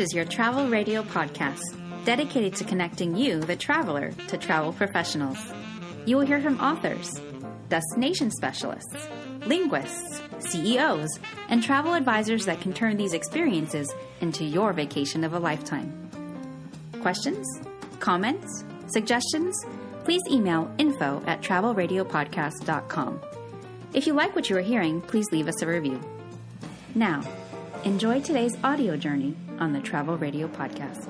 is your travel radio podcast, dedicated to connecting you, the traveler, to travel professionals. You will hear from authors, destination specialists, linguists, CEOs, and travel advisors that can turn these experiences into your vacation of a lifetime. Questions? Comments? Suggestions? Please email info at travelradiopodcast.com. If you like what you are hearing, please leave us a review. Now, enjoy today's audio journey on the Travel Radio Podcast.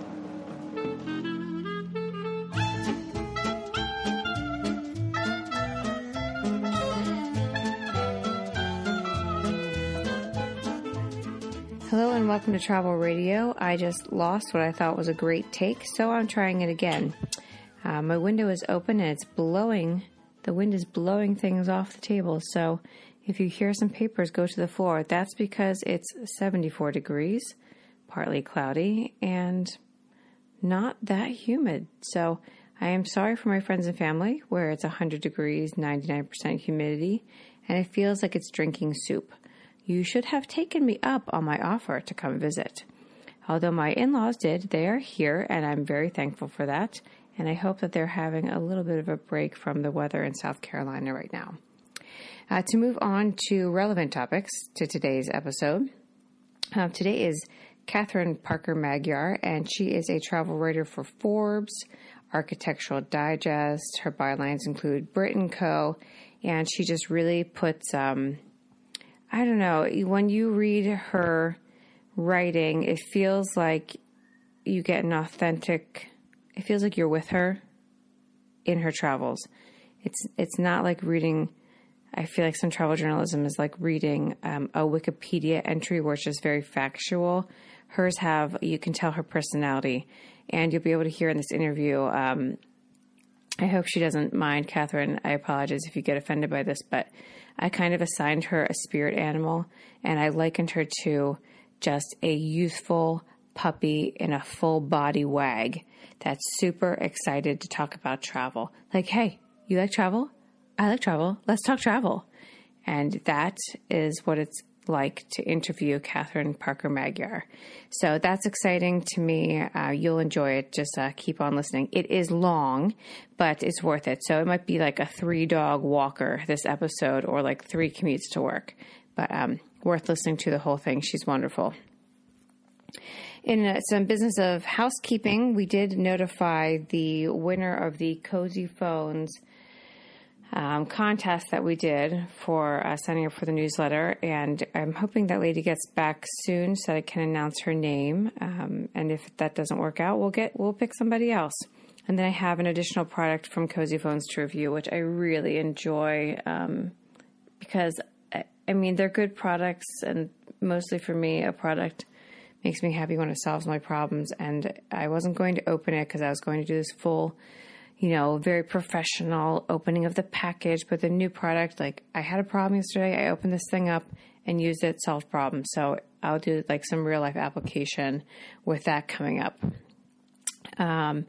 Hello and welcome to Travel Radio. I just lost what I thought was a great take, so I'm trying it again. Uh, my window is open and it's blowing, the wind is blowing things off the table. So if you hear some papers go to the floor, that's because it's 74 degrees, partly cloudy, and not that humid. So I am sorry for my friends and family where it's 100 degrees, 99% humidity, and it feels like it's drinking soup. You should have taken me up on my offer to come visit. Although my in laws did, they are here, and I'm very thankful for that. And I hope that they're having a little bit of a break from the weather in South Carolina right now. Uh, to move on to relevant topics to today's episode, uh, today is Catherine Parker Magyar, and she is a travel writer for Forbes, Architectural Digest. Her bylines include Brit and Co. And she just really puts, um, I don't know, when you read her writing, it feels like you get an authentic. It feels like you're with her in her travels. It's it's not like reading. I feel like some travel journalism is like reading um, a Wikipedia entry where just very factual. Hers have you can tell her personality, and you'll be able to hear in this interview. Um, I hope she doesn't mind, Catherine. I apologize if you get offended by this, but I kind of assigned her a spirit animal, and I likened her to just a youthful puppy in a full body wag that's super excited to talk about travel. Like, hey, you like travel? I like travel. Let's talk travel. And that is what it's like to interview Catherine Parker Magyar. So that's exciting to me. Uh, you'll enjoy it. Just uh, keep on listening. It is long, but it's worth it. So it might be like a three dog walker this episode or like three commutes to work, but um, worth listening to the whole thing. She's wonderful. In uh, some business of housekeeping, we did notify the winner of the Cozy Phones um, contest that we did for uh, signing up for the newsletter, and I'm hoping that lady gets back soon so that I can announce her name. Um, and if that doesn't work out, we'll get we'll pick somebody else. And then I have an additional product from Cozy Phones to review, which I really enjoy um, because I, I mean they're good products, and mostly for me, a product makes me happy when it solves my problems. And I wasn't going to open it because I was going to do this full you know, very professional opening of the package, but the new product, like I had a problem yesterday, I opened this thing up and used it, solved problem. So I'll do like some real life application with that coming up. Um,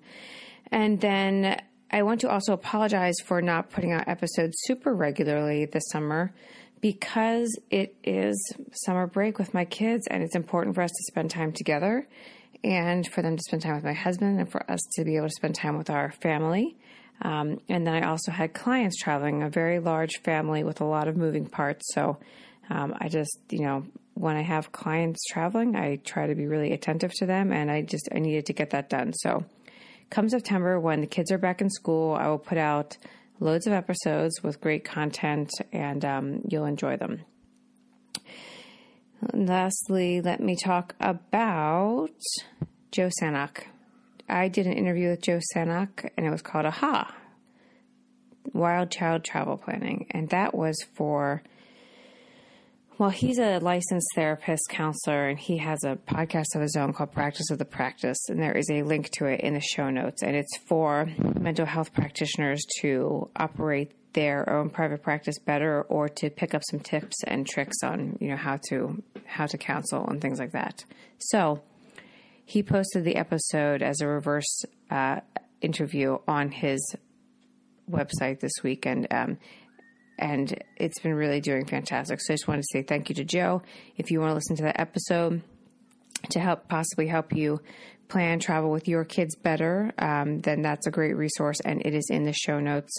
and then I want to also apologize for not putting out episodes super regularly this summer because it is summer break with my kids and it's important for us to spend time together and for them to spend time with my husband and for us to be able to spend time with our family. Um, and then I also had clients traveling, a very large family with a lot of moving parts. So um, I just, you know, when I have clients traveling, I try to be really attentive to them, and I just I needed to get that done. So come September, when the kids are back in school, I will put out loads of episodes with great content, and um, you'll enjoy them. Lastly, let me talk about Joe Sanok. I did an interview with Joe Sanok, and it was called Aha Wild Child Travel Planning. And that was for, well, he's a licensed therapist, counselor, and he has a podcast of his own called Practice of the Practice. And there is a link to it in the show notes. And it's for mental health practitioners to operate their own private practice better or to pick up some tips and tricks on you know how to how to counsel and things like that so he posted the episode as a reverse uh, interview on his website this week and um, and it's been really doing fantastic so i just wanted to say thank you to joe if you want to listen to that episode to help possibly help you plan travel with your kids better, um, then that's a great resource, and it is in the show notes.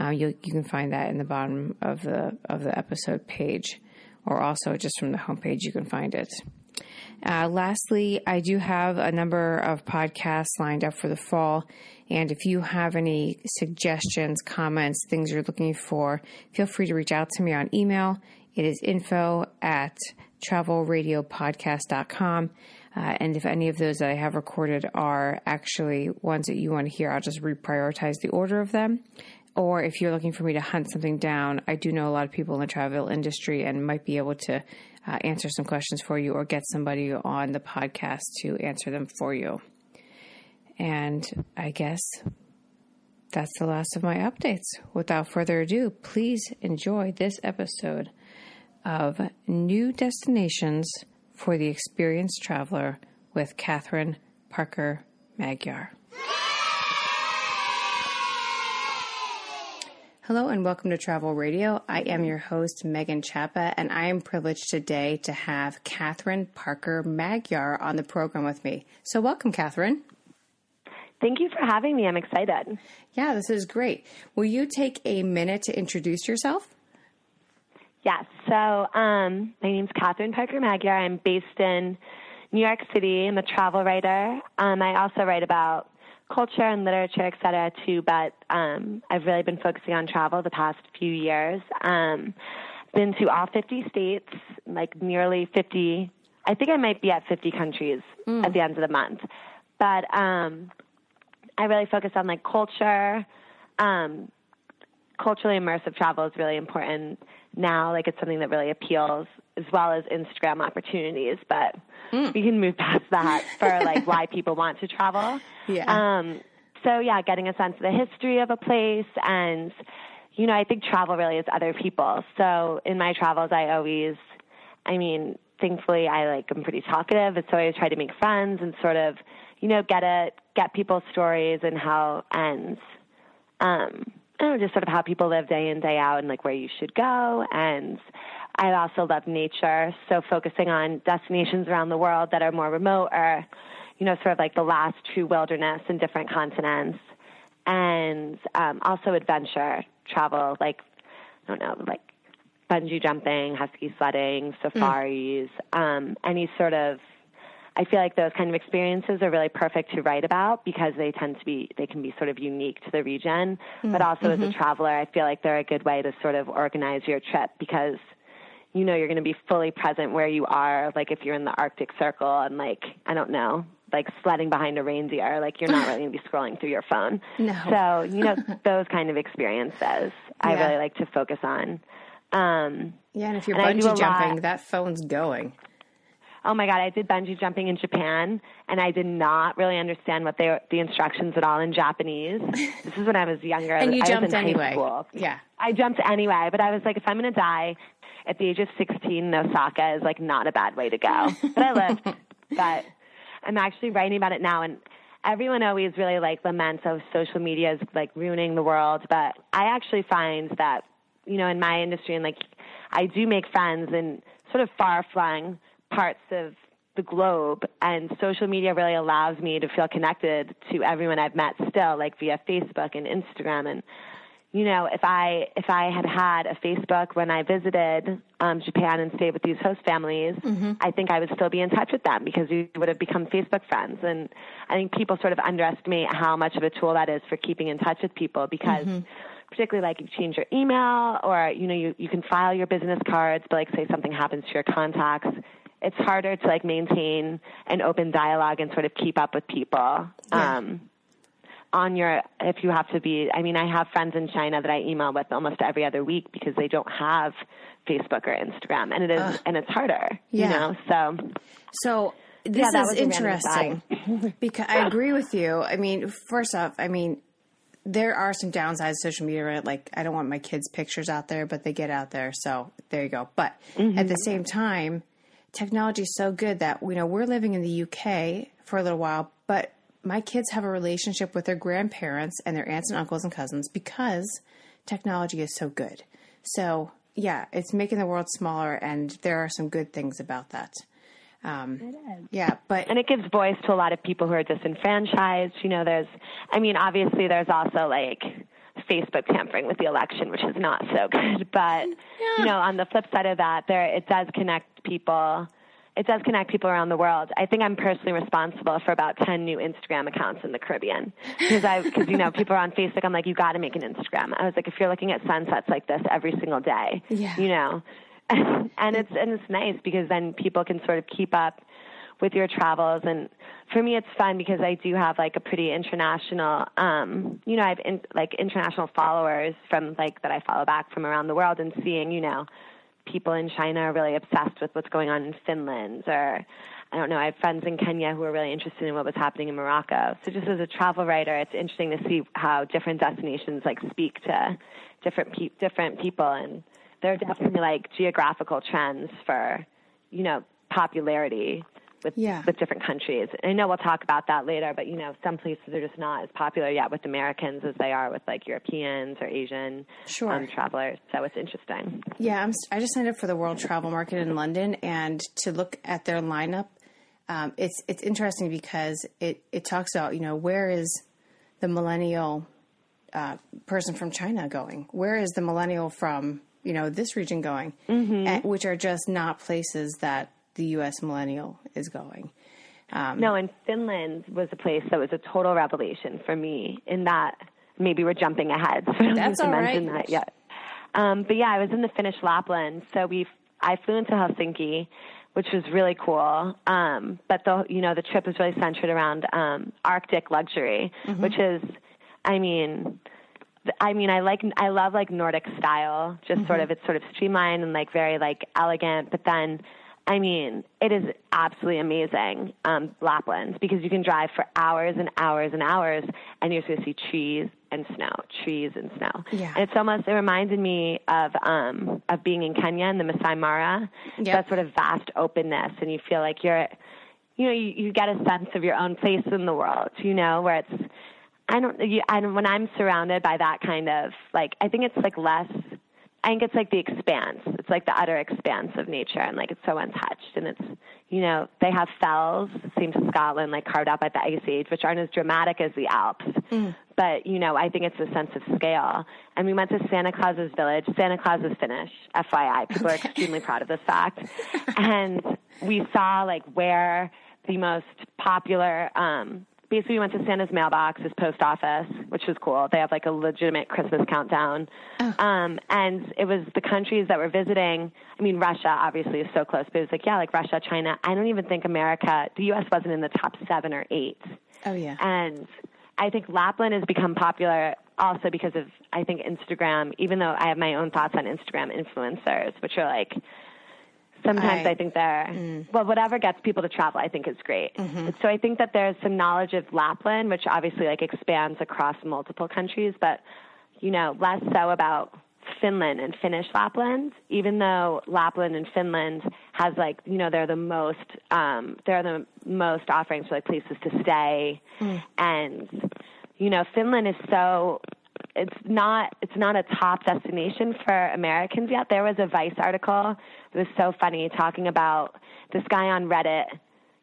Uh, you you can find that in the bottom of the of the episode page, or also just from the homepage you can find it. Uh, lastly, I do have a number of podcasts lined up for the fall. And if you have any suggestions, comments, things you're looking for, feel free to reach out to me on email. It is info at travelradiopodcast.com. Uh, and if any of those that I have recorded are actually ones that you want to hear, I'll just reprioritize the order of them. Or if you're looking for me to hunt something down, I do know a lot of people in the travel industry and might be able to uh, answer some questions for you or get somebody on the podcast to answer them for you. And I guess that's the last of my updates. Without further ado, please enjoy this episode of New Destinations for the Experienced Traveler with Catherine Parker Magyar. Hello and welcome to Travel Radio. I am your host, Megan Chapa, and I am privileged today to have Catherine Parker Magyar on the program with me. So, welcome, Catherine. Thank you for having me. I'm excited. Yeah, this is great. Will you take a minute to introduce yourself? Yes. So, um, my name is Catherine Parker Magyar. I'm based in New York City. I'm a travel writer. Um, I also write about culture and literature, et cetera, too. But um, I've really been focusing on travel the past few years. Um, been to all 50 states, like nearly 50. I think I might be at 50 countries mm. at the end of the month. But um, I really focus on like culture. Um, culturally immersive travel is really important now. Like it's something that really appeals as well as Instagram opportunities. But mm. we can move past that for like why people want to travel. Yeah. Um, so yeah, getting a sense of the history of a place and you know, I think travel really is other people. So in my travels I always I mean, thankfully I like I'm pretty talkative and so I always try to make friends and sort of, you know, get it get people's stories and how ends. Um I don't know, just sort of how people live day in, day out and like where you should go and I also love nature, so focusing on destinations around the world that are more remote or, you know, sort of like the last true wilderness in different continents, and um, also adventure travel, like I don't know, like bungee jumping, husky sledding, safaris, mm. um, any sort of. I feel like those kind of experiences are really perfect to write about because they tend to be they can be sort of unique to the region, mm. but also mm-hmm. as a mm-hmm. traveler, I feel like they're a good way to sort of organize your trip because you know you're going to be fully present where you are like if you're in the arctic circle and like i don't know like sledding behind a reindeer like you're not really going to be scrolling through your phone no. so you know those kind of experiences yeah. i really like to focus on um yeah and if you're bungee jumping lot, that phone's going oh my god i did bungee jumping in japan and i did not really understand what they the instructions at all in japanese this is when i was younger and you I jumped in anyway yeah I jumped anyway, but I was like, if I'm going to die at the age of 16, Osaka is like not a bad way to go. But I lived. but I'm actually writing about it now, and everyone always really like laments how social media is like ruining the world. But I actually find that you know in my industry and like I do make friends in sort of far flung parts of the globe and social media really allows me to feel connected to everyone I've met still like via Facebook and Instagram and you know, if I if I had had a Facebook when I visited um, Japan and stayed with these host families, mm-hmm. I think I would still be in touch with them because we would have become Facebook friends. And I think people sort of underestimate how much of a tool that is for keeping in touch with people because. Mm-hmm. Particularly, like you change your email, or you know, you you can file your business cards, but like say something happens to your contacts, it's harder to like maintain an open dialogue and sort of keep up with people. Yeah. Um, on your if you have to be i mean i have friends in china that i email with almost every other week because they don't have facebook or instagram and it is Ugh. and it's harder yeah. you know so so this yeah, is interesting because i agree with you i mean first off i mean there are some downsides to social media right like i don't want my kids pictures out there but they get out there so there you go but mm-hmm. at the same time technology is so good that you know we're living in the uk for a little while but my kids have a relationship with their grandparents and their aunts and uncles and cousins because technology is so good. So, yeah, it's making the world smaller, and there are some good things about that. Um, yeah, but and it gives voice to a lot of people who are disenfranchised. You know, there's, I mean, obviously there's also like Facebook tampering with the election, which is not so good. But Yeah. you know, on the flip side of that, there it does connect people. It does connect people around the world. I think I'm personally responsible for about 10 new Instagram accounts in the Caribbean because I, because you know, people are on Facebook. I'm like, you got to make an Instagram. I was like, if you're looking at sunsets like this every single day, Yeah. you know, and it's and it's nice because then people can sort of keep up with your travels. And for me it's fun because I do have like a pretty international um you know I have in, like international followers from like that I follow back from around the world and seeing you know people in China are really obsessed with what's going on in Finland or I don't know I have friends in Kenya who are really interested in what was happening in Morocco. So just as a travel writer it's interesting to see how different destinations like speak to different pe- different people. And there are definitely like geographical trends for you know popularity with Yeah. with different countries. And I know we'll talk about that later, but you know, some places are just not as popular yet with Americans as they are with like Europeans or Asian Sure. um, travelers. So it's interesting. Yeah, I'm, I just signed up for the World Travel Market in London, and to look at their lineup, um, it's it's interesting because it it talks about you know where is the millennial uh, person from China going? Where is the millennial from you know this region going? And- which are just not places that the U.S. millennial is going. No, and Finland was a place that was a total revelation for me. In that, maybe we're jumping ahead, so I don't That's need to all mention right. that yet. Um, but yeah, I was in the Finnish Lapland, so we I flew into Helsinki, which was really cool. Um, but the you know the trip was really centered around um, Arctic luxury, Mm-hmm. which is, I mean. I mean, I like, I love like Nordic style, just sort of, it's sort of streamlined and like very like elegant, but then I mean, it is absolutely amazing, um, Lapland, because you can drive for hours and hours and hours, and you're going to see trees and snow, trees and snow. Yeah. And it's almost, it reminded me of um, of being in Kenya in the Masai Mara. Yep. That sort of vast openness, and you feel like you're, you know, you, you get a sense of your own place in the world, you know, where it's, I don't, you, I don't, when I'm surrounded by that kind of, like, I think it's like less, I think it's like the expanse. It's like the utter expanse of nature, and like it's so untouched. And it's, you know, they have fells, same to Scotland, like carved out by the Ice Age, which aren't as dramatic as the Alps. But you know, I think it's a sense of scale. And we went to Santa Claus's village. Santa Claus is Finnish, FYI. People are extremely proud of this fact. And we saw like where the most popular um, basically we went to Santa's mailbox, his post office, which was cool. They have like a legitimate Christmas countdown. Um, and it was the countries that we're visiting. I mean, Russia obviously is so close, but it was like, yeah, like Russia, China. I don't even think America, the U.S. wasn't in the top seven or eight. Oh yeah, And I think Lapland has become popular also because of, I think, Instagram, even though I have my own thoughts on Instagram influencers, which are like, sometimes I- I, think they're, mm. well, whatever gets people to travel, I think is great. Mm-hmm. So I think that there's some knowledge of Lapland, which obviously like expands across multiple countries, but, you know, less so about Finland and Finnish Lapland, even though Lapland and Finland has like, you know, they're the most, um, they're the most offerings for like places to stay. Mm. And, you know, Finland is so, it's not, it's not a top destination for Americans yet. There was a Vice article that was so funny talking about this guy on Reddit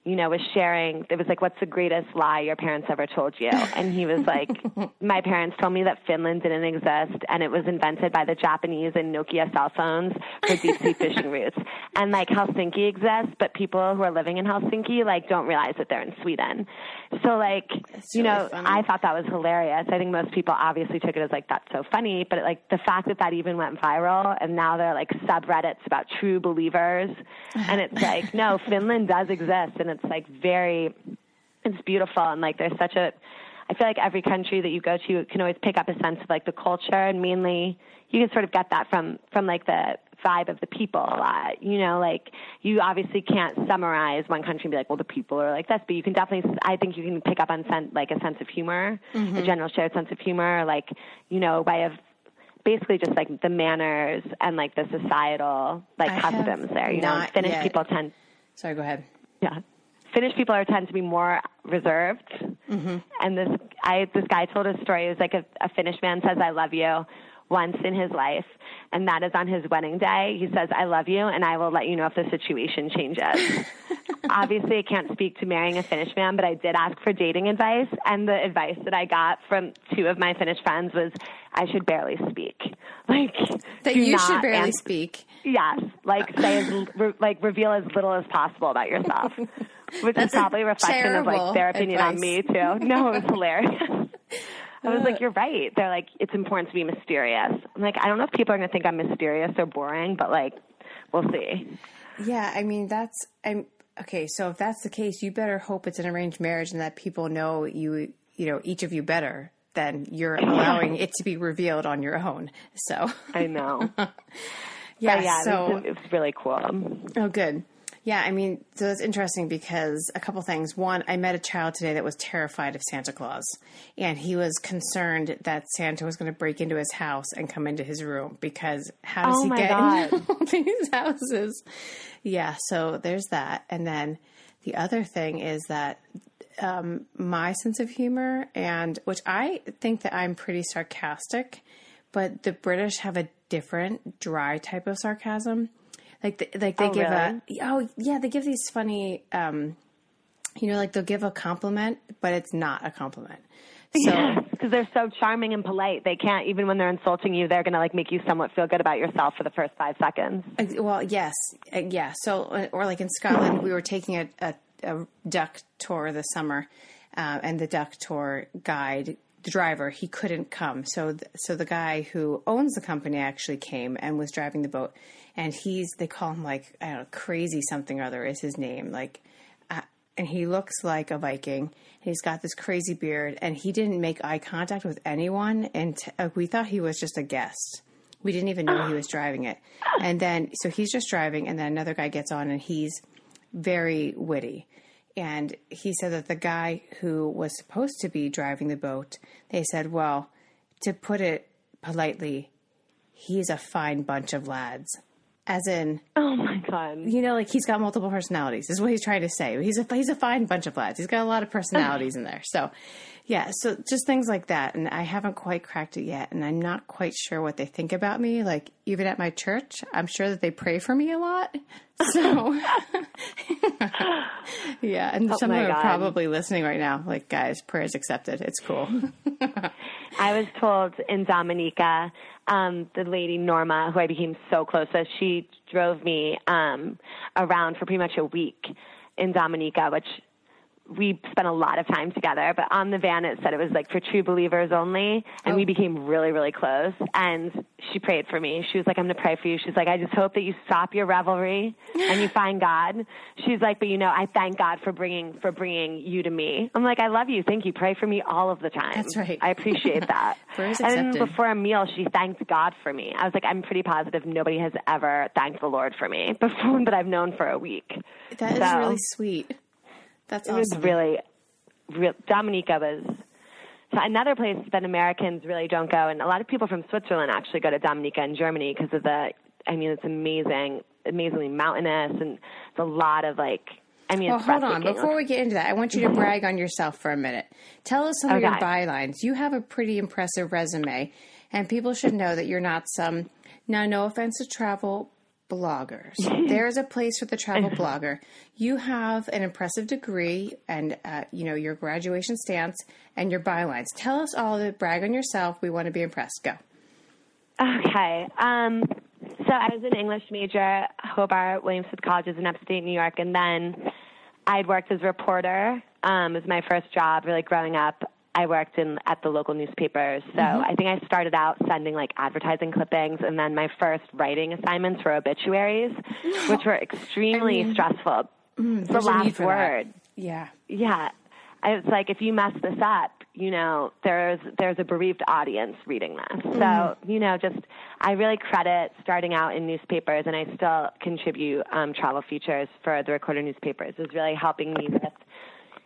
you know, was sharing. It was like, "What's the greatest lie your parents ever told you?" And he was like, "My parents told me that Finland didn't exist, and it was invented by the Japanese and Nokia cell phones for deep sea fishing routes. And like Helsinki exists, but people who are living in Helsinki like don't realize that they're in Sweden. So like, you really know, funny. I thought that was hilarious. I think most people obviously took it as like that's so funny, but like the fact that that even went viral, and now there are like subreddits about true believers, and it's like, no, Finland does exist, and it's like very, it's beautiful, and like there's such a. I feel like every country that you go to can always pick up a sense of like the culture, and mainly you can sort of get that from from like the vibe of the people a lot. You know, like you obviously can't summarize one country and be like, well, the people are like this, but you can definitely. I think you can pick up on sen- like a sense of humor, a general shared sense of humor, like you know, way of basically just like the manners and like the societal like I customs there. You know, Finnish yet. people tend sorry. Go ahead. yeah. Finnish people are tend to be more reserved. Mm-hmm. And this I this guy told a story. It was like a, a Finnish man says I love you once in his life, and that is on his wedding day. He says, I love you, and I will let you know if the situation changes. Obviously, I can't speak to marrying a Finnish man, but I did ask for dating advice, and the advice that I got from two of my Finnish friends was I should barely speak. Like, that you should barely ans- speak. Yes, like uh. say as re- like reveal as little as possible about yourself, which is probably a reflection of like their opinion on me too. No, it was hilarious. I was like, "You're right." They're like, "It's important to be mysterious." I'm like, I don't know if people are going to think I'm mysterious or boring, but like, we'll see. Yeah, I mean that's I'm okay. So if that's the case, you better hope it's an arranged marriage and that people know you, you know, each of you better than you're allowing it to be revealed on your own. So I know. yeah, But yeah, so it, was, it was really cool. Oh, good. Yeah, I mean, so it's interesting because a couple things. One, I met a child today that was terrified of Santa Claus, and he was concerned that Santa was going to break into his house and come into his room because how does Oh he get God. into these houses? Yeah, so there's that. And then the other thing is that um, my sense of humor, and which I think that I'm pretty sarcastic, but the British have a different dry type of sarcasm. Like, the, like they Oh, give really? a oh yeah, they give these funny, um, you know, like they'll give a compliment, but it's not a compliment. So because they're so charming and polite, they can't even when they're insulting you, they're going to like make you somewhat feel good about yourself for the first five seconds. Well, yes, uh, yeah. So, uh, or like in Scotland, we were taking a, a, a duck tour this summer, uh, and the duck tour guide, the driver, he couldn't come. So, th- so the guy who owns the company actually came and was driving the boat, and he's they call him like I don't know, crazy something or other is his name, like. Uh, and he looks like a Viking. He's got this crazy beard, and he didn't make eye contact with anyone. And t- uh, we thought he was just a guest. We didn't even know he was driving it. And then, so he's just driving, and then another guy gets on, and he's very witty. And he said that the guy who was supposed to be driving the boat, they said, well, to put it politely, he's a fine bunch of lads. As in, Oh my god. you know, like he's got multiple personalities. Is what he's trying to say. He's a he's a fine bunch of lads. He's got a lot of personalities in there. So, yeah. So just things like that. And I haven't quite cracked it yet, and I'm not quite sure what they think about me. Like even at my church, I'm sure that they pray for me a lot. So, yeah. And oh some of them are probably listening right now. Like, guys, prayers accepted. It's cool. I was told in Dominica, um, the lady Norma, who I became so close with, she drove me um, around for pretty much a week in Dominica, which we spent a lot of time together. But on the van, it said it was like for true believers only, and we oh. became really, really close. And she prayed for me. She was like, "I'm going to pray for you." She's like, "I just hope that you stop your revelry and you find God." She's like, "But you know, I thank God for bringing for bringing you to me." I'm like, "I love you. Thank you. Pray for me all of the time." That's right. I appreciate that. And accepted. before a meal, she thanked God for me. I was like, I'm pretty positive nobody has ever thanked the Lord for me before that I've known for a week. That is So, really sweet. That's It was really, real, Dominica was so another place that Americans really don't go, and a lot of people from Switzerland actually go to Dominica and Germany because of the. I mean, it's amazing, amazingly mountainous, and it's a lot of like. I mean, Well, hold on. Before we get into that, I want you to mm-hmm. brag on yourself for a minute. Tell us some oh, of your bylines. You have a pretty impressive resume, and people should know that you're not some. Now, no offense to travel bloggers. there is a place for the travel blogger. You have an impressive degree, and uh, you know your graduation stance and your bylines. Tell us all it. Brag on yourself. We want to be impressed. Go. Okay. Um, so I was an English major at Hobart William Smith Colleges in upstate New York, and then I'd worked as a reporter. Um, it was my first job, really growing up. I worked in at the local newspapers, so mm-hmm. I think I started out sending like advertising clippings, and then my first writing assignments were obituaries, which were extremely stressful. Mm, it's the there's a need last for that. word Yeah. yeah it's like if you mess this up you know there's there's a bereaved audience reading this so mm-hmm. you know just i really credit starting out in newspapers and i still contribute um, travel features for the recorder newspapers is really helping me with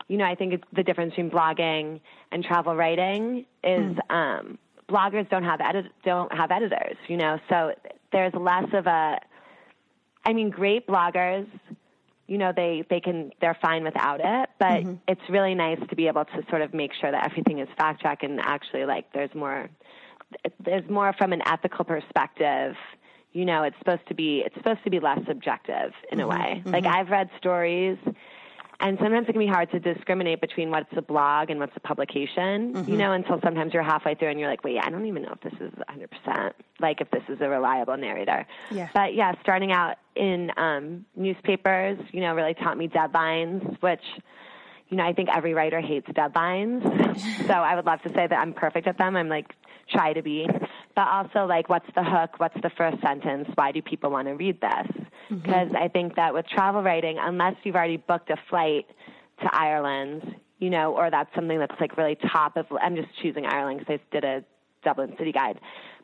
you know i think it's the difference between blogging and travel writing is hmm. um, bloggers don't have edit don't have editors you know so there's less of a i mean great bloggers you know they they can they're fine without it but mm-hmm. it's really nice to be able to sort of make sure that everything is fact checked and actually like there's more there's more from an ethical perspective. You know, it's supposed to be it's supposed to be less subjective in a mm-hmm. way. Like mm-hmm. I've read stories and sometimes it can be hard to discriminate between what's a blog and what's a publication, you know, until sometimes you're halfway through and you're like, wait, I don't even know if this is 100%, like if this is a reliable narrator. Yeah. But yeah, starting out in um, newspapers, you know, really taught me deadlines, which, you know, I think every writer hates deadlines. so I would love to say that I'm perfect at them. I'm like, try to be. But also, like, what's the hook? What's the first sentence? Why do people want to read this? Mm-hmm. Because I think that with travel writing, unless you've already booked a flight to Ireland, you know, or that's something that's like really top of, I'm just choosing Ireland because I did a Dublin city guide.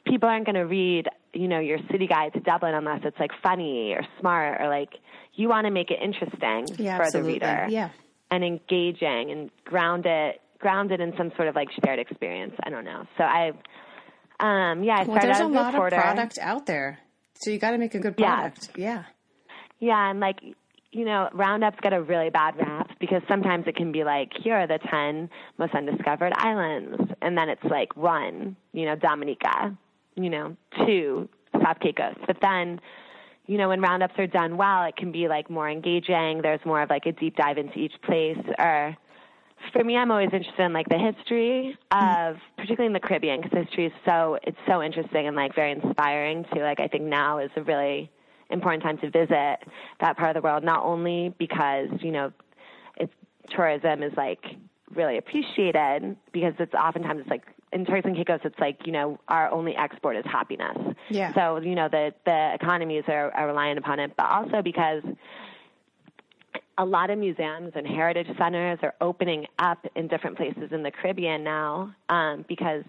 People aren't going to read, you know, your city guide to Dublin unless it's like funny or smart or like you want to make it interesting Yeah, for absolutely. the reader Yeah. And engaging and ground it grounded in some sort of like shared experience. I don't know. So I, um, yeah, I Well, started there's a a lot of product out there, so you got to make a good Yeah. product. Yeah. Yeah, and like you know, roundups get a really bad rap because sometimes it can be like, here are the ten most undiscovered islands, and then it's like one, you know, Dominica, you know, two South Caicos, but then. You know, when roundups are done well, it can be like more engaging. There's more of like a deep dive into each place. Or for me, I'm always interested in like the history of, particularly in the Caribbean, because history is so it's so interesting and like very inspiring too. Like I think now is a really important time to visit that part of the world, not only because, you know, it's tourism is like really appreciated because it's oftentimes it's like in Turks and Caicos it's like, you know, our only export is happiness. Yeah. So, you know, the the economies are, are reliant upon it, but also because a lot of museums and heritage centers are opening up in different places in the Caribbean now um, because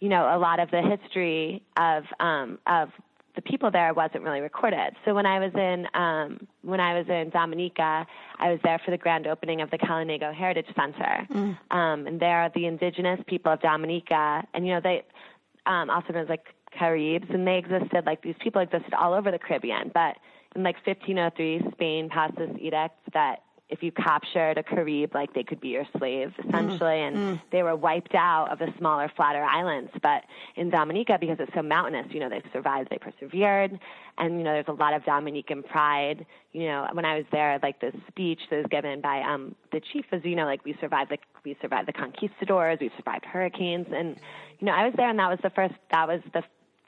you know a lot of the history of um, of the people there wasn't really recorded. So when I was in um, when I was in Dominica, I was there for the grand opening of the Kalinago Heritage Center, um, and there are the indigenous people of Dominica, and you know they um, also known as like Caribs, and they existed like these people existed all over the Caribbean. But in like 1503, Spain passed this edict that if you captured a Carib, like they could be your slave essentially, and they were wiped out of the smaller, flatter islands. But in Dominica, because it's so mountainous, you know, they survived, they persevered, and you know, there's a lot of Dominican pride. You know, when I was there, like the speech that was given by um, the chief was, you know, like we survived the we survived the conquistadors, we survived hurricanes, and you know, I was there, and that was the first, that was the,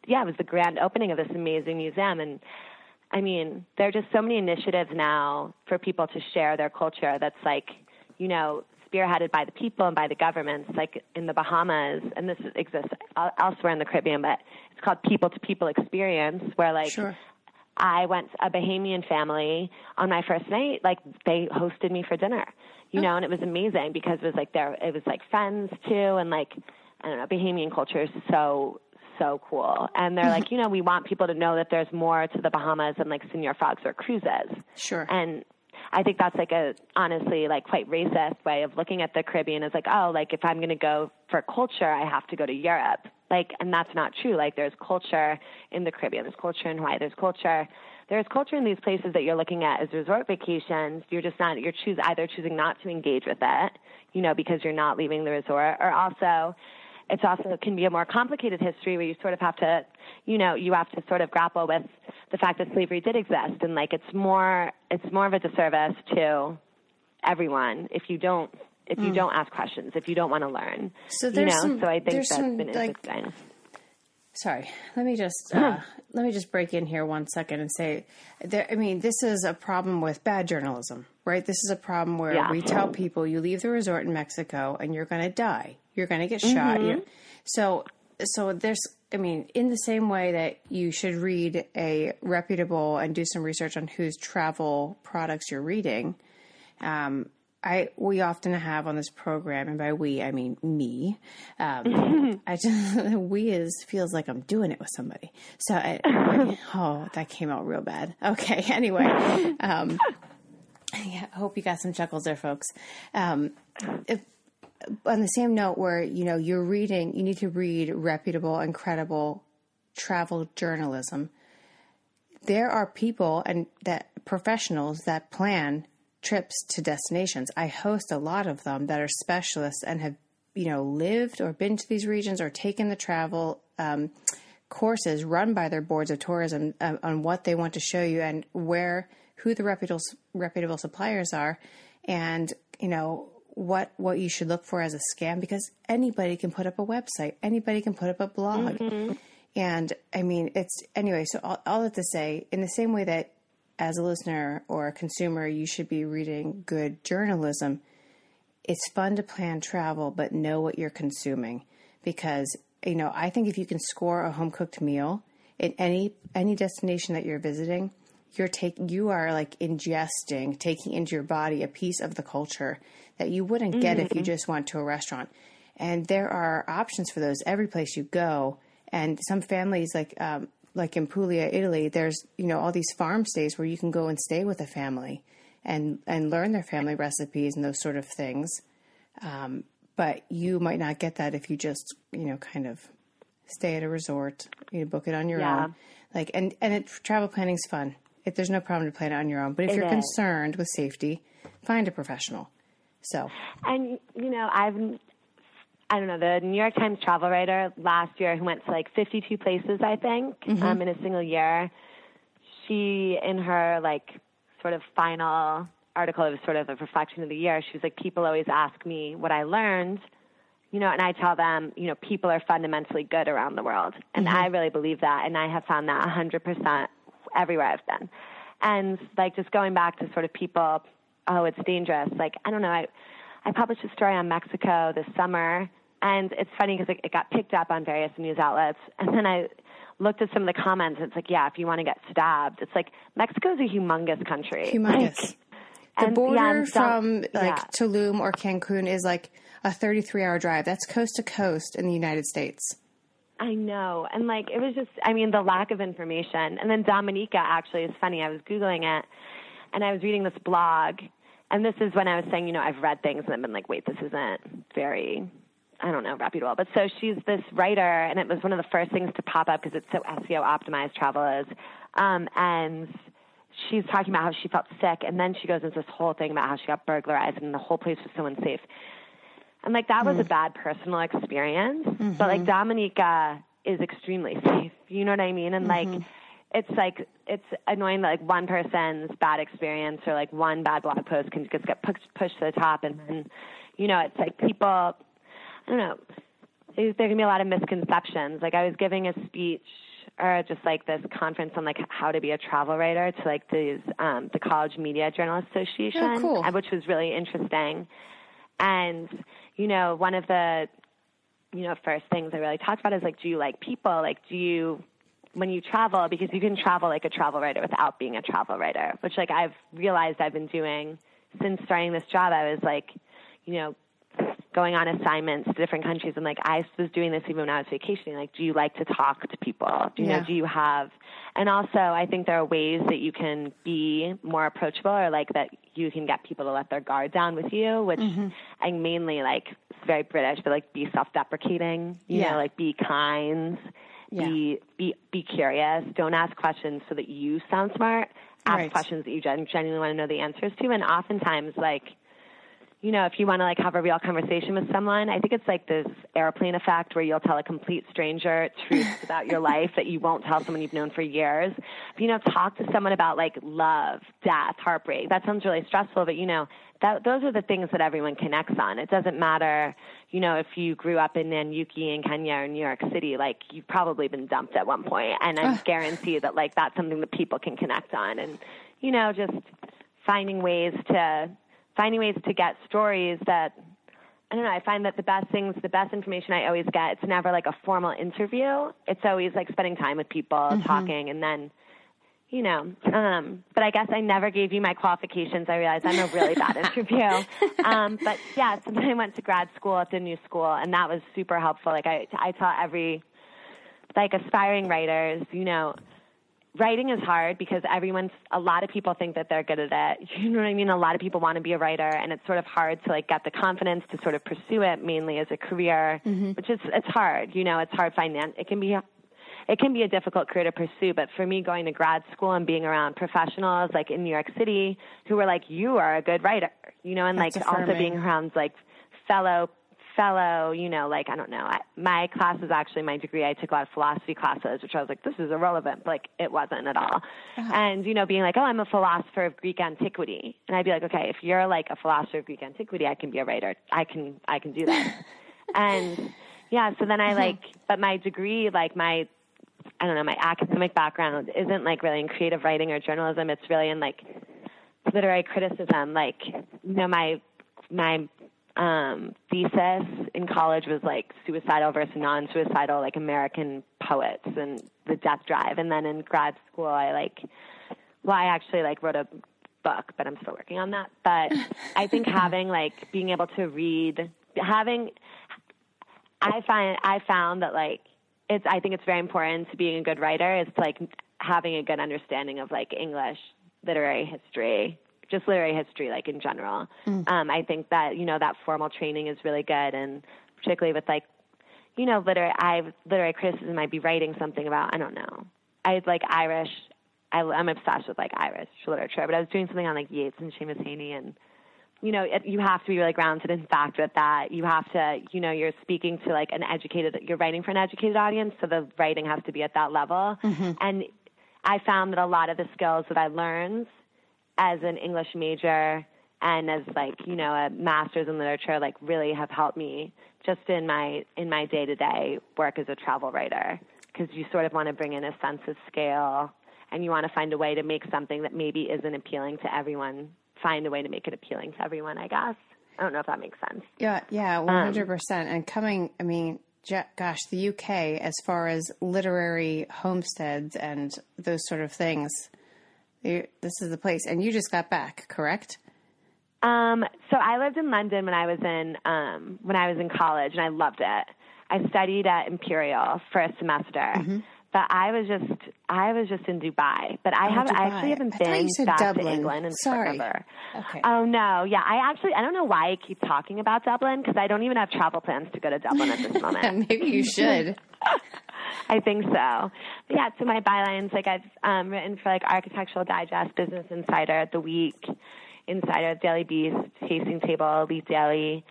yeah, it was the grand opening of this amazing museum, and I mean, there are just so many initiatives now for people to share their culture that's like, you know, spearheaded by the people and by the governments, like in the Bahamas, and this exists elsewhere in the Caribbean, but it's called people to people experience, where like Sure. I went a Bahamian family on my first night, like they hosted me for dinner, you oh. know, and it was amazing because it was like there, it was like friends too, and like I don't know, Bahamian culture is so so cool, and they're like, mm-hmm. you know, we want people to know that there's more to the Bahamas than like Senor Frogs or cruises, Sure. and I think that's like a honestly like quite racist way of looking at the Caribbean as like, oh, like if I'm going to go for culture, I have to go to Europe. Like, and that's not true. Like, there's culture in the Caribbean. There's culture in Hawaii. There's culture. There's culture in these places that you're looking at as resort vacations. You're just not. You're choose either choosing not to engage with it, you know, because you're not leaving the resort, or also it's also it can be a more complicated history where you sort of have to, you know, you have to sort of grapple with the fact that slavery did exist, and like it's more it's more of a disservice to everyone if you don't if you don't ask questions, if you don't want to learn. So you there's know, some- so I think that's some, been like, interesting. Sorry, let me just uh, let me just break in here one second and say, there, I mean, this is a problem with bad journalism, right? This is a problem where Yeah. we tell people you leave the resort in Mexico and you're going to die, you're going to get shot. Mm-hmm. you so, so there's, I mean, in the same way that you should read a reputable and do some research on whose travel products you're reading. Um, I we often have on this program, and by we I mean me. Um, I just we is feels like I'm doing it with somebody. So I, oh, that came out real bad. Okay, anyway, um, yeah, I hope you got some chuckles there, folks. Um, if, on the same note, where you know you're reading, you need to read reputable and credible travel journalism. There are people and that professionals that plan trips to destinations. I host a lot of them that are specialists and have, you know, lived or been to these regions or taken the travel um, courses run by their boards of tourism um, on what they want to show you and where who the reputable reputable suppliers are, and you know what what you should look for as a scam because anybody can put up a website, anybody can put up a blog, mm-hmm. and I mean it's anyway. So all, all that to say, in the same way that as a listener or a consumer, you should be reading good journalism. It's fun to plan travel, but know what you're consuming because you know I think if you can score a home cooked meal in any any destination that you're visiting, you're taking you are like ingesting, taking into your body a piece of the culture that you wouldn't get mm-hmm. if you mm-hmm. just went to a restaurant. And there are options for those every place you go. And some families, like um, like in Puglia, Italy, there's you know all these farm stays where you can go and stay with a family and and learn their family recipes and those sort of things. Um, but you might not get that if you just you know kind of stay at a resort. You book it on your yeah. own. Like and and it, travel planning's fun. If there's no problem to plan it on your own, but if it you're is. concerned with safety, find a professional. So, and you know, I've I don't know the New York Times travel writer last year who went to like 52 places, I think, mm-hmm. um, in a single year. She, in her like sort of final article, it was sort of a reflection of the year. She was like, people always ask me what I learned, you know, and I tell them, you know, people are fundamentally good around the world, and mm-hmm. I really believe that, and I have found that 100% everywhere I've been. And like just going back to sort of people oh, it's dangerous. Like, I don't know. I, I published a story on Mexico this summer, and it's funny because it, it got picked up on various news outlets. And then I looked at some of the comments, and it's like, yeah, if you want to get stabbed, it's like Mexico is a humongous country. Humongous. Like, the and, border yeah, from like yeah. Tulum or Cancun is like a 33 hour drive. That's coast to coast in the United States. I know. And like it was just I mean the lack of information. And then Dominica actually is funny. I was googling it and I was reading this blog, and this is when I was saying, you know, I've read things and I've been like, wait, this isn't very, I don't know, reputable. But so she's this writer, and it was one of the first things to pop up because it's so SEO optimized. Travel is, um, and she's talking about how she felt sick, and then she goes into this whole thing about how she got burglarized, and the whole place was so unsafe. And like that was mm. a bad personal experience, mm-hmm. but like Dominica is extremely safe. You know what I mean? And mm-hmm. like it's like it's annoying that like one person's bad experience or like one bad blog post can just get pushed pushed to the top, and then you know it's like people. I don't know. There can be a lot of misconceptions. Like I was giving a speech or just like this conference on like how to be a travel writer to like these um, the College Media Journalists Association, oh, cool. which was really interesting. And you know, one of the you know first things I really talked about is like, do you like people? Like, do you when you travel because you can travel like a travel writer without being a travel writer, which like I've realized I've been doing since starting this job. I was like, you know, going on assignments to different countries and like I was doing this even when I was vacationing. Like, do you like to talk to people? Do you yeah. know, do you have and also I think there are ways that you can be more approachable or like that you can get people to let their guard down with you, which mm-hmm. I mainly like very British, but like be self deprecating, you yeah. know, like be kind yeah. Be be be curious. Don't ask questions so that you sound smart. Ask right. questions that you genuinely want to know the answers to. And oftentimes, like, you know, if you want to like have a real conversation with someone, I think it's like this airplane effect where you'll tell a complete stranger truths about your life that you won't tell someone you've known for years. You know, talk to someone about like love, death, heartbreak. That sounds really stressful, but you know, that those are the things that everyone connects on. It doesn't matter, you know, if you grew up in Nanyuki in Kenya or New York City, like you've probably been dumped at one point, and I guarantee that like that's something that people can connect on, and you know, just finding ways to finding ways to get stories that I don't know. I find that the best things, the best information I always get, it's never like a formal interview. It's always like spending time with people, mm-hmm. talking, and then you know, um, but I guess I never gave you my qualifications. I realized I'm a really bad interview. Um, but yeah, so then I went to grad school at the new school, and that was super helpful. Like I, I taught every, like aspiring writers, you know, writing is hard because everyone's, a lot of people think that they're good at it. You know what I mean? A lot of people want to be a writer, and it's sort of hard to like get the confidence to sort of pursue it mainly as a career, mm-hmm. which is, it's hard. You know, it's hard finance. It can be it can be a difficult career to pursue. But for me, going to grad school and being around professionals like in New York City who were like, "You are a good writer," you know, and That's like also being around like fellow fellow, you know, like I don't know. I, my class is actually my degree. I took a lot of philosophy classes, which I was like, this is irrelevant. But, like it wasn't at all. Uh-huh. And you know, being like, oh, I'm a philosopher of Greek antiquity, and I'd be like, okay, if you're like a philosopher of Greek antiquity, I can be a writer. I can I can do that. and yeah, so then I uh-huh. like, but my degree, like my I don't know, my academic background isn't like really in creative writing or journalism. It's really in like literary criticism. Like, you know, my my um, thesis in college was like suicidal versus non-suicidal, like American poets and the death drive. And then in grad school, I like, well, I actually like wrote a book, but I'm still working on that. But I think having like being able to read, having, I find I found that like it's. I think it's very important to being a good writer is like having a good understanding of like English literary history just literary history, like in general. Mm. Um, I think that you know that formal training is really good, and particularly with like, you know, literary I literary criticism. I'd be writing something about I don't know. I like Irish. I, I'm obsessed with like Irish literature, but I was doing something on like Yeats and Seamus Heaney, and you know, it, you have to be really grounded in fact with that. You have to, you know, you're speaking to like an educated, you're writing for an educated audience, so the writing has to be at that level. Mm-hmm. And I found that a lot of the skills that I learned as an English major and as like you know a master's in literature like really have helped me just in my in my day to day work as a travel writer. Because you sort of want to bring in a sense of scale and you want to find a way to make something that maybe isn't appealing to everyone find a way to make it appealing to everyone i guess. I don't know if that makes sense. Yeah yeah 100% um, and coming i mean gosh the uk as far as literary homesteads and those sort of things this is the place. And you just got back, correct? Um, so I lived in London when I was in um, when I was in college, and I loved it. I studied at Imperial for a semester, mm-hmm. But I was just I was just in Dubai. But I oh, have I actually haven't been back Dublin. to England in Sorry. forever. Okay. Oh no, yeah. I actually I don't know why I keep talking about Dublin because I don't even have travel plans to go to Dublin at this moment. Maybe you should. I think so. But yeah, so my bylines, like I've um, written for like Architectural Digest, Business Insider, The Week, Insider, Daily Beast, Tasting Table, Elite Daily,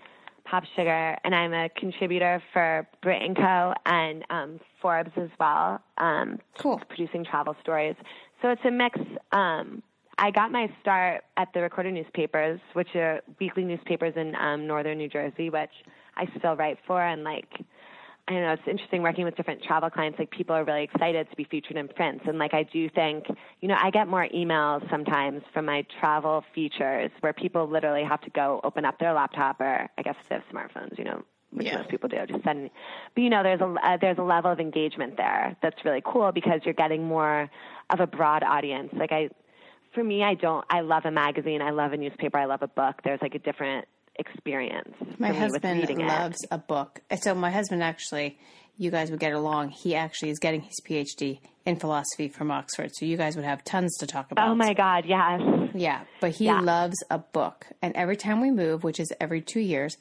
Pop Sugar, and I'm a contributor for Brit and Co. and um, Forbes as well. Um, cool. Producing travel stories. So it's a mix. Um, I got my start at the Recorder newspapers, which are weekly newspapers in um, northern New Jersey, which I still write for, and like I don't know, it's interesting working with different travel clients. Like people are really excited to be featured in prints. And like I do think, you know, I get more emails sometimes from my travel features where people literally have to go open up their laptop or I guess they have smartphones, you know, which yeah. most people do. Just send. But you know, there's a uh, there's a level of engagement there that's really cool because you're getting more of a broad audience. Like I, for me, I don't. I love a magazine. I love a newspaper. I love a book. There's like a different experience. My husband loves it. a book. So my husband actually, you guys would get along. He actually is getting his PhD in philosophy from Oxford, so you guys would have tons to talk about. Oh my God, yes. Yeah, but he yeah. loves a book, and every time we move, which is every two years,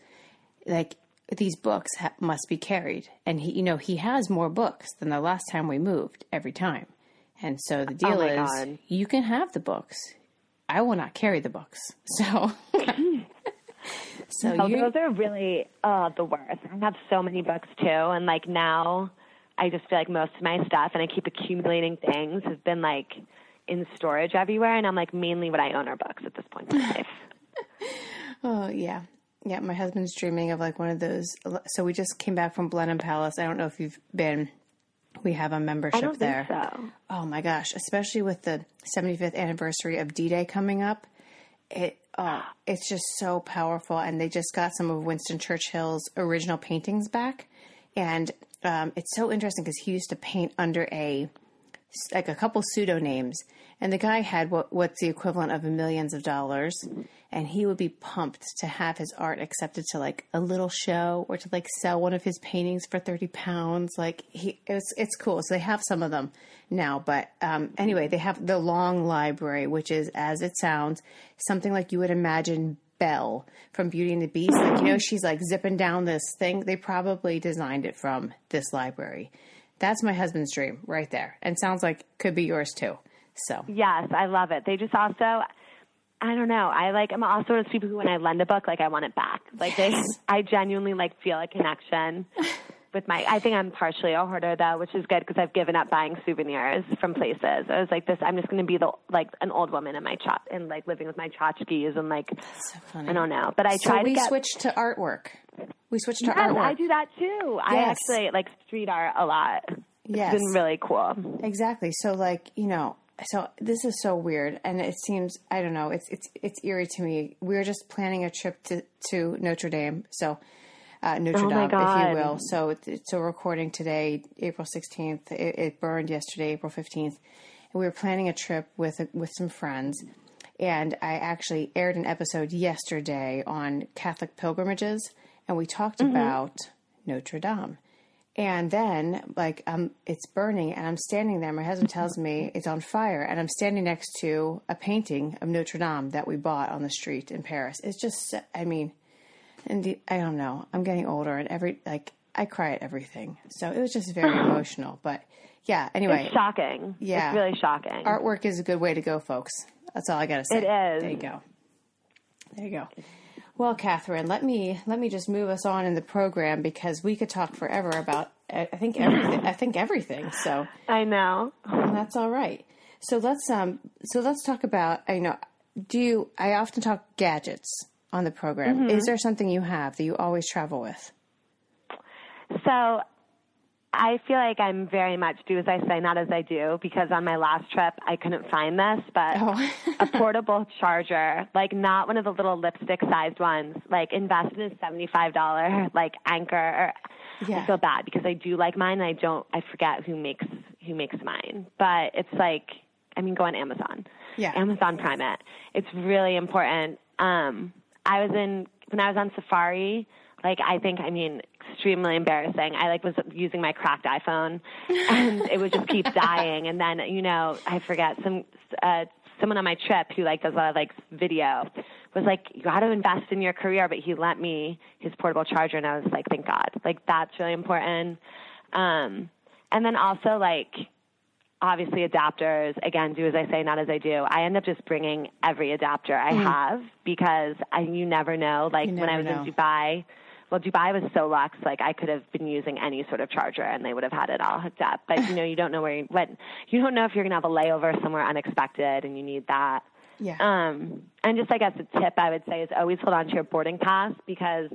like these books ha- must be carried, and he, you know, he has more books than the last time we moved every time. And so the deal oh is, God. you can have the books. I will not carry the books. So So no, those are really uh, the worst. I have so many books too, and like now, I just feel like most of my stuff, and I keep accumulating things, has been like in storage everywhere, and I'm like mainly what I own are books at this point in my life. oh yeah, yeah. My husband's dreaming of like one of those. So we just came back from Blenheim Palace. I don't know if you've been. We have a membership there. So. Oh my gosh, especially with the 75th anniversary of D-Day coming up it uh, it's just so powerful. And they just got some of Winston Churchill's original paintings back, and um, it's so interesting because he used to paint under a like a couple pseudonyms, and the guy had what what's the equivalent of millions of dollars, and he would be pumped to have his art accepted to like a little show or to like sell one of his paintings for thirty pounds. Like he, it's it's cool. So they have some of them now, but um, anyway, they have the long library, which is as it sounds, something like you would imagine Belle from Beauty and the Beast. Like you know, she's like zipping down this thing. They probably designed it from this library. That's my husband's dream right there, and sounds like could be yours too. So yes, I love it. They just also I don't know. I like. I'm also one of those people who, when I lend a book, like I want it back. Like they, I genuinely like feel a connection with my. I think I'm partially a hoarder though, which is good because I've given up buying souvenirs from places. I was like, this. I'm just going to be the like an old woman in my chop and like living with my tchotchkes and like. So funny. I don't know, but I So try we to get. switched to artwork. We switched to Yes, artwork. I do that too. I actually like street art a lot. Yes. It's been really cool. Exactly. So like, you know, so this is so weird and it seems I don't know, it's it's it's eerie to me. We were just planning a trip to to Notre Dame. So uh, Notre Oh Dame, if you will. So it's so recording today, April 16th. It, it burned yesterday, April 15th. And we were planning a trip with with some friends. And I actually aired an episode yesterday on Catholic pilgrimages, and we talked about Notre Dame. And then, like, um, it's burning, and I'm standing there. My husband tells me it's on fire, and I'm standing next to a painting of Notre Dame that we bought on the street in Paris. It's just, I mean, and the, I don't know. I'm getting older, and every like I cry at everything, so it was just very emotional. But yeah, anyway, It's shocking. Yeah. It's really shocking. artwork is a good way to go, folks. That's all I got to say. It is. There you go. There you go. Well, Catherine, let me let me just move us on in the program because we could talk forever about I think everything. I think everything. So I know. that's all right. So let's um so let's talk about I know do you I often talk gadgets on the program. Is there something you have that you always travel with? So I feel like I'm very much do as I say, not as I do, because on my last trip I couldn't find this, but Oh. a portable charger, like not one of the little lipstick sized ones, like invest in a seventy-five dollar like Anker. Yeah. I feel bad because I do like mine. And I don't. I forget who makes who makes mine, but it's like I mean, go on Amazon. Yeah. Amazon Prime it. It's really important. Um, I was in when I was on Safari. Like I think, I mean, extremely embarrassing. I like was using my cracked iPhone, and it would just keep dying. And then you know, I forget some uh, someone on my trip who like does a lot of like video was like, you got to invest in your career. But he lent me his portable charger, and I was like, thank God. Like that's really important. Um, and then also like obviously adapters again do as i say not as i do i end up just bringing every adapter i have because I, you never know like You when i was know. in dubai well dubai was so luxe like i could have been using any sort of charger and they would have had it all hooked up but you know you don't know where you, went. you don't know if you're going to have a layover somewhere unexpected and you need that Yeah. um, and just I guess a tip I would say is always hold on to your boarding pass because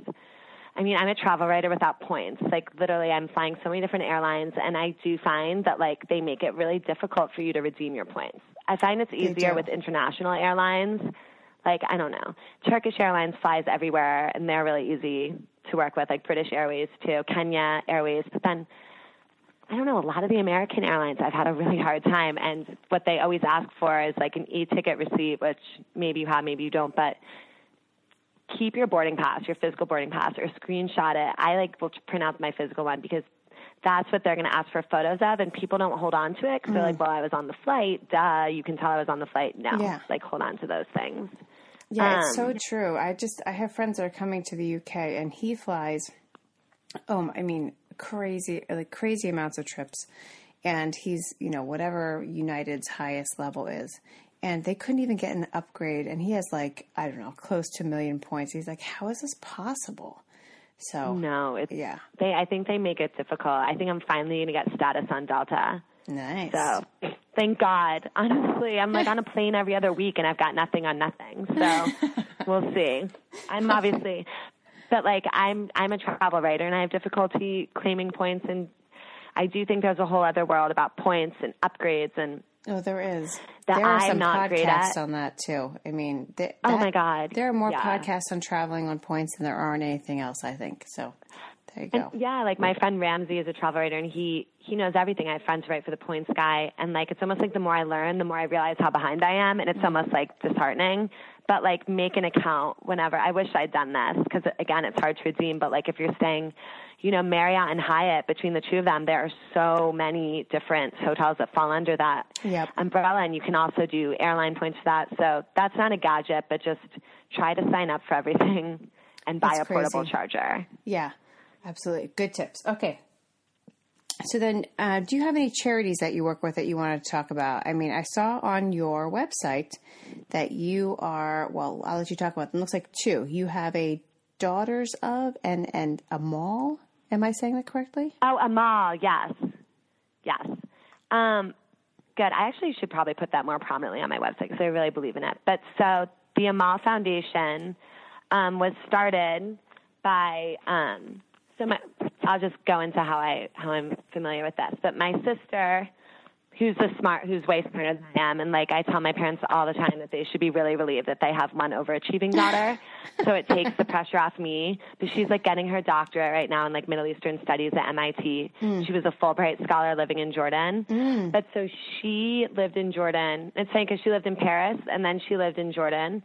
I mean I'm a travel writer without points. Like literally I'm flying so many different airlines and I do find that like they make it really difficult for you to redeem your points. I find it's easier with international airlines. Like I don't know. Turkish Airlines flies everywhere and they're really easy to work with, like British Airways to Kenya Airways, but then I don't know, a lot of the American airlines I've had a really hard time and what they always ask for is like an e-ticket receipt, which maybe you have, maybe you don't, but keep your boarding pass, your physical boarding pass or screenshot it. I like will print out my physical one because that's what they're going to ask for photos of and people don't hold on to it because they're like, mm. well, I was on the flight. Duh, you can tell I was on the flight. No, Yeah. like hold on to those things. Yeah, it's so Um, true. I just I have friends that are coming to the UK, and he flies. Oh, I mean, crazy like crazy amounts of trips, and he's you know whatever United's highest level is, and they couldn't even get an upgrade, and he has like I don't know close to a million points. He's like, how is this possible? So No, it's, Yeah. they, I think they make it difficult. I think I'm finally going to get status on Delta. nice. So thank God. Honestly, I'm like on a plane every other week and I've got nothing on nothing. So we'll see. I'm obviously, but like I'm I'm a travel writer and I have difficulty claiming points and I do think there's a whole other world about points and upgrades and Oh, there is. That there are I'm some podcasts on that too. I mean, th- Oh my God. there are more Yeah. podcasts on traveling on points than there are on anything else. I think so. There you go. Yeah, like my friend Ramsey is a travel writer and he he knows everything. I have friends who write for the Points Guy, and like it's almost like the more I learn, the more I realize how behind I am, and it's mm-hmm. almost like disheartening. But like make an account whenever. I wish I'd done this because again, it's hard to redeem. But like if you're staying, you know, Marriott and Hyatt, between the two of them, there are so many different hotels that fall under that Yep. umbrella, and you can also do airline points for that. So that's not a gadget, but just try to sign up for everything and buy That's a portable charger. Yeah, absolutely. Good tips. Okay. So then, uh, do you have any charities that you work with that you want to talk about? I mean, I saw on your website that you are. Well, I'll let you talk about them. Looks like two. You have a Daughters of and and a Amal. Am I saying that correctly? Oh, Amal, yes, yes. Um, good. I actually should probably put that more prominently on my website because I really believe in it. But so the Amal Foundation um, was started by. Um, so my, I'll just go into how I how I'm familiar with this. But my sister who's the smart, who's way smarter than I am. And like I tell my parents all the time that they should be really relieved that they have one overachieving daughter. so it takes the pressure off me. But she's like getting her doctorate right now in like Middle Eastern studies at MIT. Mm. She was a Fulbright scholar living in Jordan. Mm. But so she lived in Jordan. It's funny because she lived in Paris and then she lived in Jordan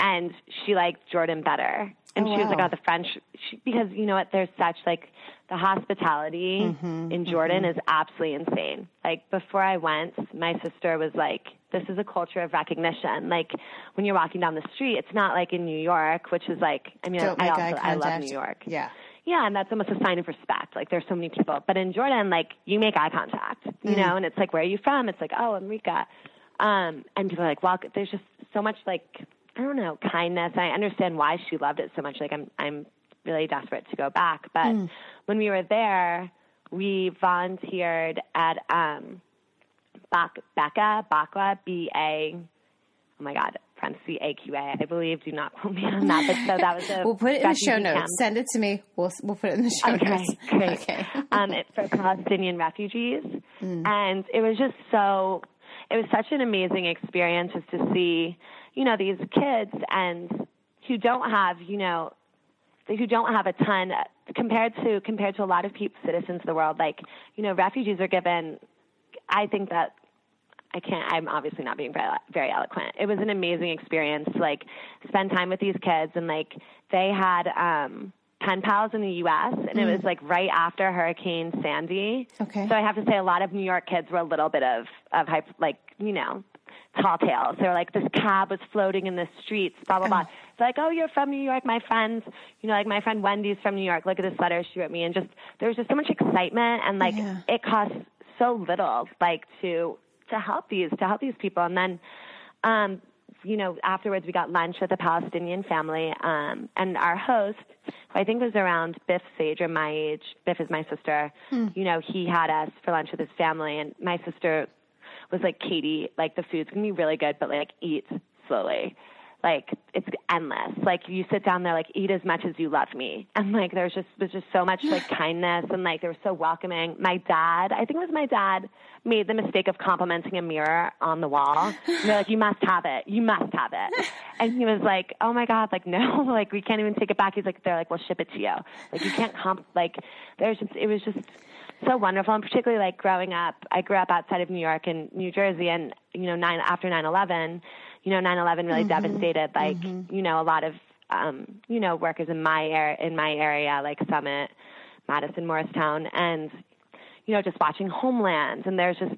and she liked Jordan better. And oh, she was wow. like, oh, the French, she, because you know what? There's such like the hospitality mm-hmm, in Jordan mm-hmm. is absolutely insane. Like before I went, my sister was like, this is a culture of recognition. Like when you're walking down the street, it's not like in New York, which is like, I mean, Don't I also, I love New York. Yeah. Yeah, and that's almost a sign of respect. Like there's so many people, but in Jordan, like you make eye contact, you mm-hmm. know, and it's like, where are you from? It's like, oh, Enrica. Um, and people are like, well, there's just so much like I don't know, kindness. I understand why she loved it so much. Like I'm I'm really desperate to go back. But mm. when we were there, we volunteered at um Bak- Becca, Bakwa, B A oh my god, C A Q A, I believe. Do not quote me on that. But so that was a We'll put it in the show notes. Camp. Send it to me. We'll we'll put it in the show okay, notes. Great. Okay. um it's for Palestinian refugees. Mm. And it was just so it was such an amazing experience just to see you know, these kids and who don't have, you know, who don't have a ton compared to compared to a lot of people, citizens of the world. Like, you know, refugees are given. I think that I can't. I'm obviously not being very, very eloquent. It was an amazing experience to like spend time with these kids and like they had um pen pals in the U.S. and mm. it was like right after Hurricane Sandy. Okay. So I have to say a lot of New York kids were a little bit of of hype, like you know tall tales. They're like, this cab was floating in the streets, blah, blah, blah. It's like, oh, you're from New York. My friends, you know, like my friend Wendy's from New York. Look at this letter she wrote me. And just, there was just so much excitement and like yeah. it costs so little, like to, to help these, to help these people. And then, um, you know, afterwards we got lunch with a Palestinian family, um, and our host, who I think was around Biff's age or my age. Biff is my sister. Mm. You know, he had us for lunch with his family, and my sister was like, Katie, like the food's gonna be really good, but like eat slowly. Like it's endless. Like you sit down there, like eat as much as you love me, and like there's just was just so much like kindness, and like they were so welcoming. My dad, I think it was my dad, made the mistake of complimenting a mirror on the wall. And they're like, "You must have it. You must have it." And he was like, "Oh my god, like no, like we can't even take it back." He's like, "They're like, we'll ship it to you. Like you can't comp. Like there's just it was just." So wonderful and particularly like growing up i grew up outside of new york and new jersey and you know nine after nine eleven you know nine eleven really mm-hmm. devastated like mm-hmm. you know a lot of um you know workers in my area in my area like summit madison morristown and you know just watching homeland and there's just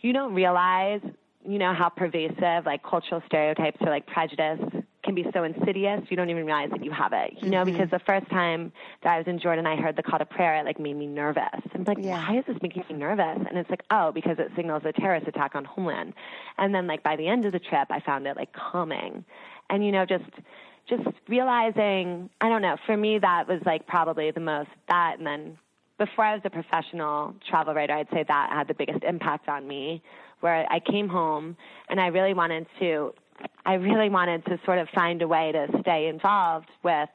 you don't realize you know how pervasive like cultural stereotypes or like prejudice can be so insidious you don't even realize that you have it you know mm-hmm. because the first time that i was in jordan i heard the call to prayer it like made me nervous i'm like yeah. why is this making me nervous and it's like oh because it signals a terrorist attack on homeland and then like by the end of the trip i found it like calming and you know just just realizing i don't know for me that was like probably the most that and then before i was a professional travel writer i'd say that had the biggest impact on me where i came home and i really wanted to I really wanted to sort of find a way to stay involved with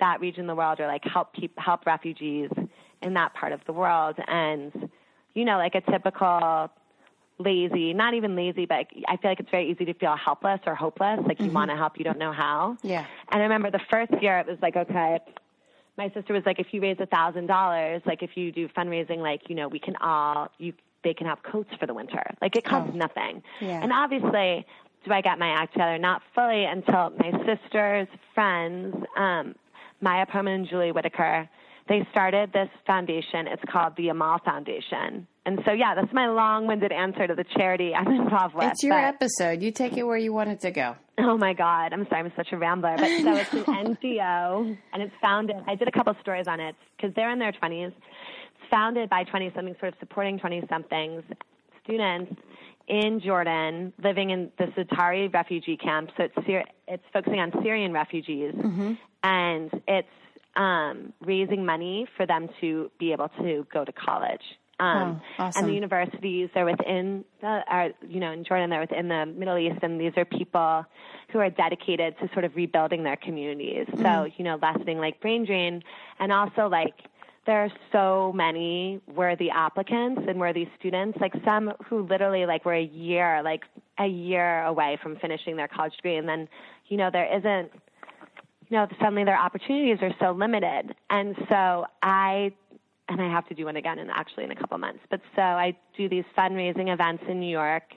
that region of the world or like help keep, help refugees in that part of the world. And, you know, like a typical lazy, not even lazy, but I feel like it's very easy to feel helpless or hopeless. Like you mm-hmm. want to help, you don't know how. Yeah. And I remember the first year it was like, okay, my sister was like, if you raise a thousand dollars, like if you do fundraising, like, you know, we can all, you, they can have coats for the winter. Like it costs oh. nothing. Yeah. And obviously do I get my act together? Not fully until my sister's friends, um, Maya Perman and Julie Whitaker, they started this foundation. It's called the Amal Foundation. And so, yeah, that's my long-winded answer to the charity I'm involved with. It's your but, episode. You take it where you want it to go. Oh my God, I'm sorry, I'm such a rambler. But so it's an NGO, and it's founded. I did a couple stories on it because they're in their 20s It's founded by 20 somethings, sort of supporting 20 somethings students in Jordan living in the Zaatari refugee camp. So it's Syri- it's focusing on Syrian refugees, Mm-hmm. and it's um, raising money for them to be able to go to college. Um, Oh, awesome. And the universities are within the, are you know in Jordan they're within the Middle East, and these are people who are dedicated to sort of rebuilding their communities. Mm-hmm. So you know lessening like brain drain, and also like there are so many worthy applicants and worthy students, like some who literally like were a year, like a year away from finishing their college degree, and then, you know, there isn't, you know, suddenly their opportunities are so limited, and so I, and I have to do one again, in actually in a couple months, but so I do these fundraising events in New York,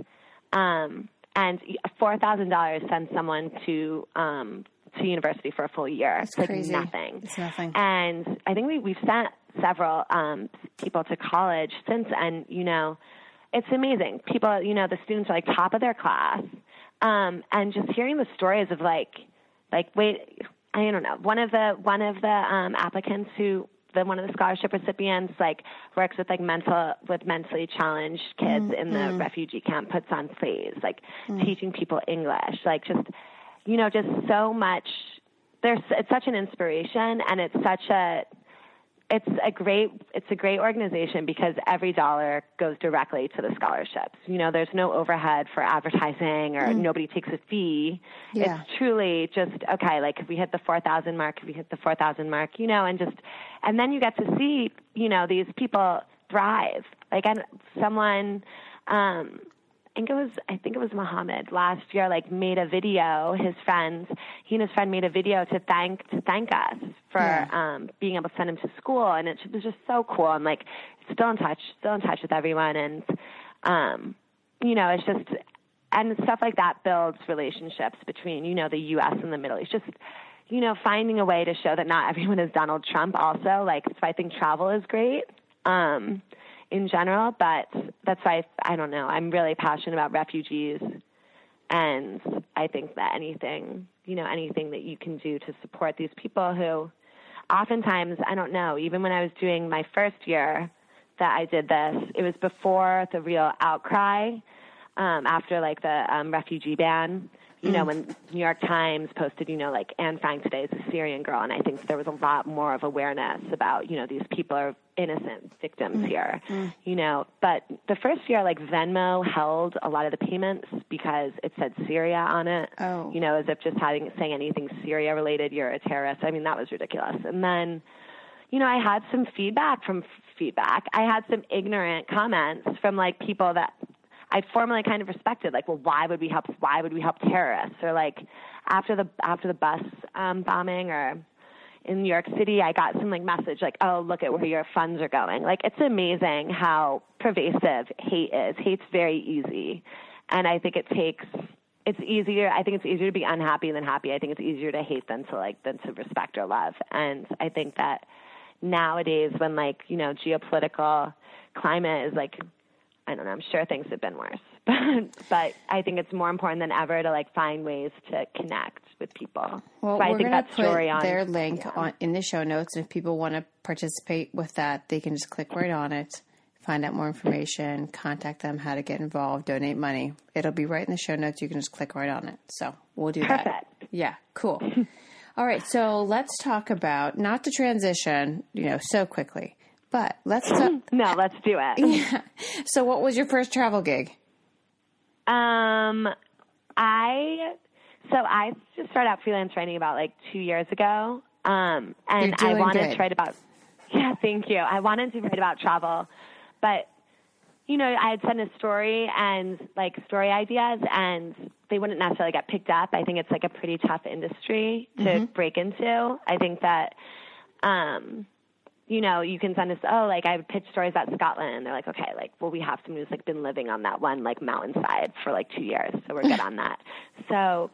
um, and four thousand dollars sends someone to um, to university for a full year. That's it's like crazy. nothing. It's nothing. And I think we, we've sent several um, people to college since, and you know, it's amazing. People, you know, the students are like top of their class, um, and just hearing the stories of like, like wait, I don't know. One of the one of the um, applicants who the one of the scholarship recipients like works with like mental with mentally challenged kids in the refugee camp puts on plays like teaching people english like just you know just so much there's it's such an inspiration and it's such a it's a great it's a great organization because every dollar goes directly to the scholarships. You know, there's no overhead for advertising or nobody takes a fee. Yeah. It's truly just okay, like if we hit the 4000 mark, if we hit the 4000 mark, you know, and just and then you get to see, you know, these people thrive. Like and someone um I think it was I think it was Muhammad last year like made a video his friends he and his friend made a video to thank to thank us for Yeah. um being able to send him to school. And it was just so cool. And like still in touch still in touch with everyone. And um you know it's just and stuff like that builds relationships between you know the US and the Middle East. Just you know finding a way to show that not everyone is Donald Trump also. Like so I think travel is great. Um in general, but that's why I, I don't know. I'm really passionate about refugees, and I think that anything, you know, anything that you can do to support these people who, oftentimes, I don't know. Even when I was doing my first year that I did this, it was before the real outcry um, after like the um, refugee ban. You know, mm. when New York Times posted, you know, like Anne Frank today is a Syrian girl, and I think there was a lot more of awareness about, you know, these people are innocent victims mm. here. Mm. You know, but the first year, like Venmo held a lot of the payments because it said Syria on it. Oh. You know, as if just having saying anything Syria related, you're a terrorist. I mean, that was ridiculous. And then you know, I had some feedback from feedback. I had some ignorant comments from like people that I formally kind of respected, like, well, why would we help? Why would we help terrorists? Or like after the after the bus um, bombing or in New York City, I got some like message like, oh, look at where your funds are going. Like it's amazing how pervasive hate is. Hate's very easy, and I think it takes. It's easier. I think it's easier to be unhappy than happy. I think it's easier to hate than to like than to respect or love. And I think that nowadays, when like you know geopolitical climate is like I don't know. I'm sure things have been worse, but but I think it's more important than ever to like find ways to connect with people. Well, so I we're think that put story on their link on in the show notes, and if people want to participate with that, they can just click right on it, find out more information, contact them, how to get involved, donate money. It'll be right in the show notes. You can just click right on it. So we'll do that. Perfect. Yeah, cool. All right, so let's talk about not to transition, you know, so quickly, but let's talk. No, let's do it. so, what was your first travel gig? Um, I so I just started out freelance writing about like two years ago. Um, and I wanted good. to write about. Yeah, thank you. I wanted to write about travel, but you know, I had sent a story and like story ideas, and they wouldn't necessarily get picked up. I think it's like a pretty tough industry to Mm-hmm. break into. I think that. Um, you know, you can send us, oh, like I would pitch stories about Scotland. And they're like, okay, like, well, we have someone who's like been living on that one like mountainside for like two years. So we're good on that. So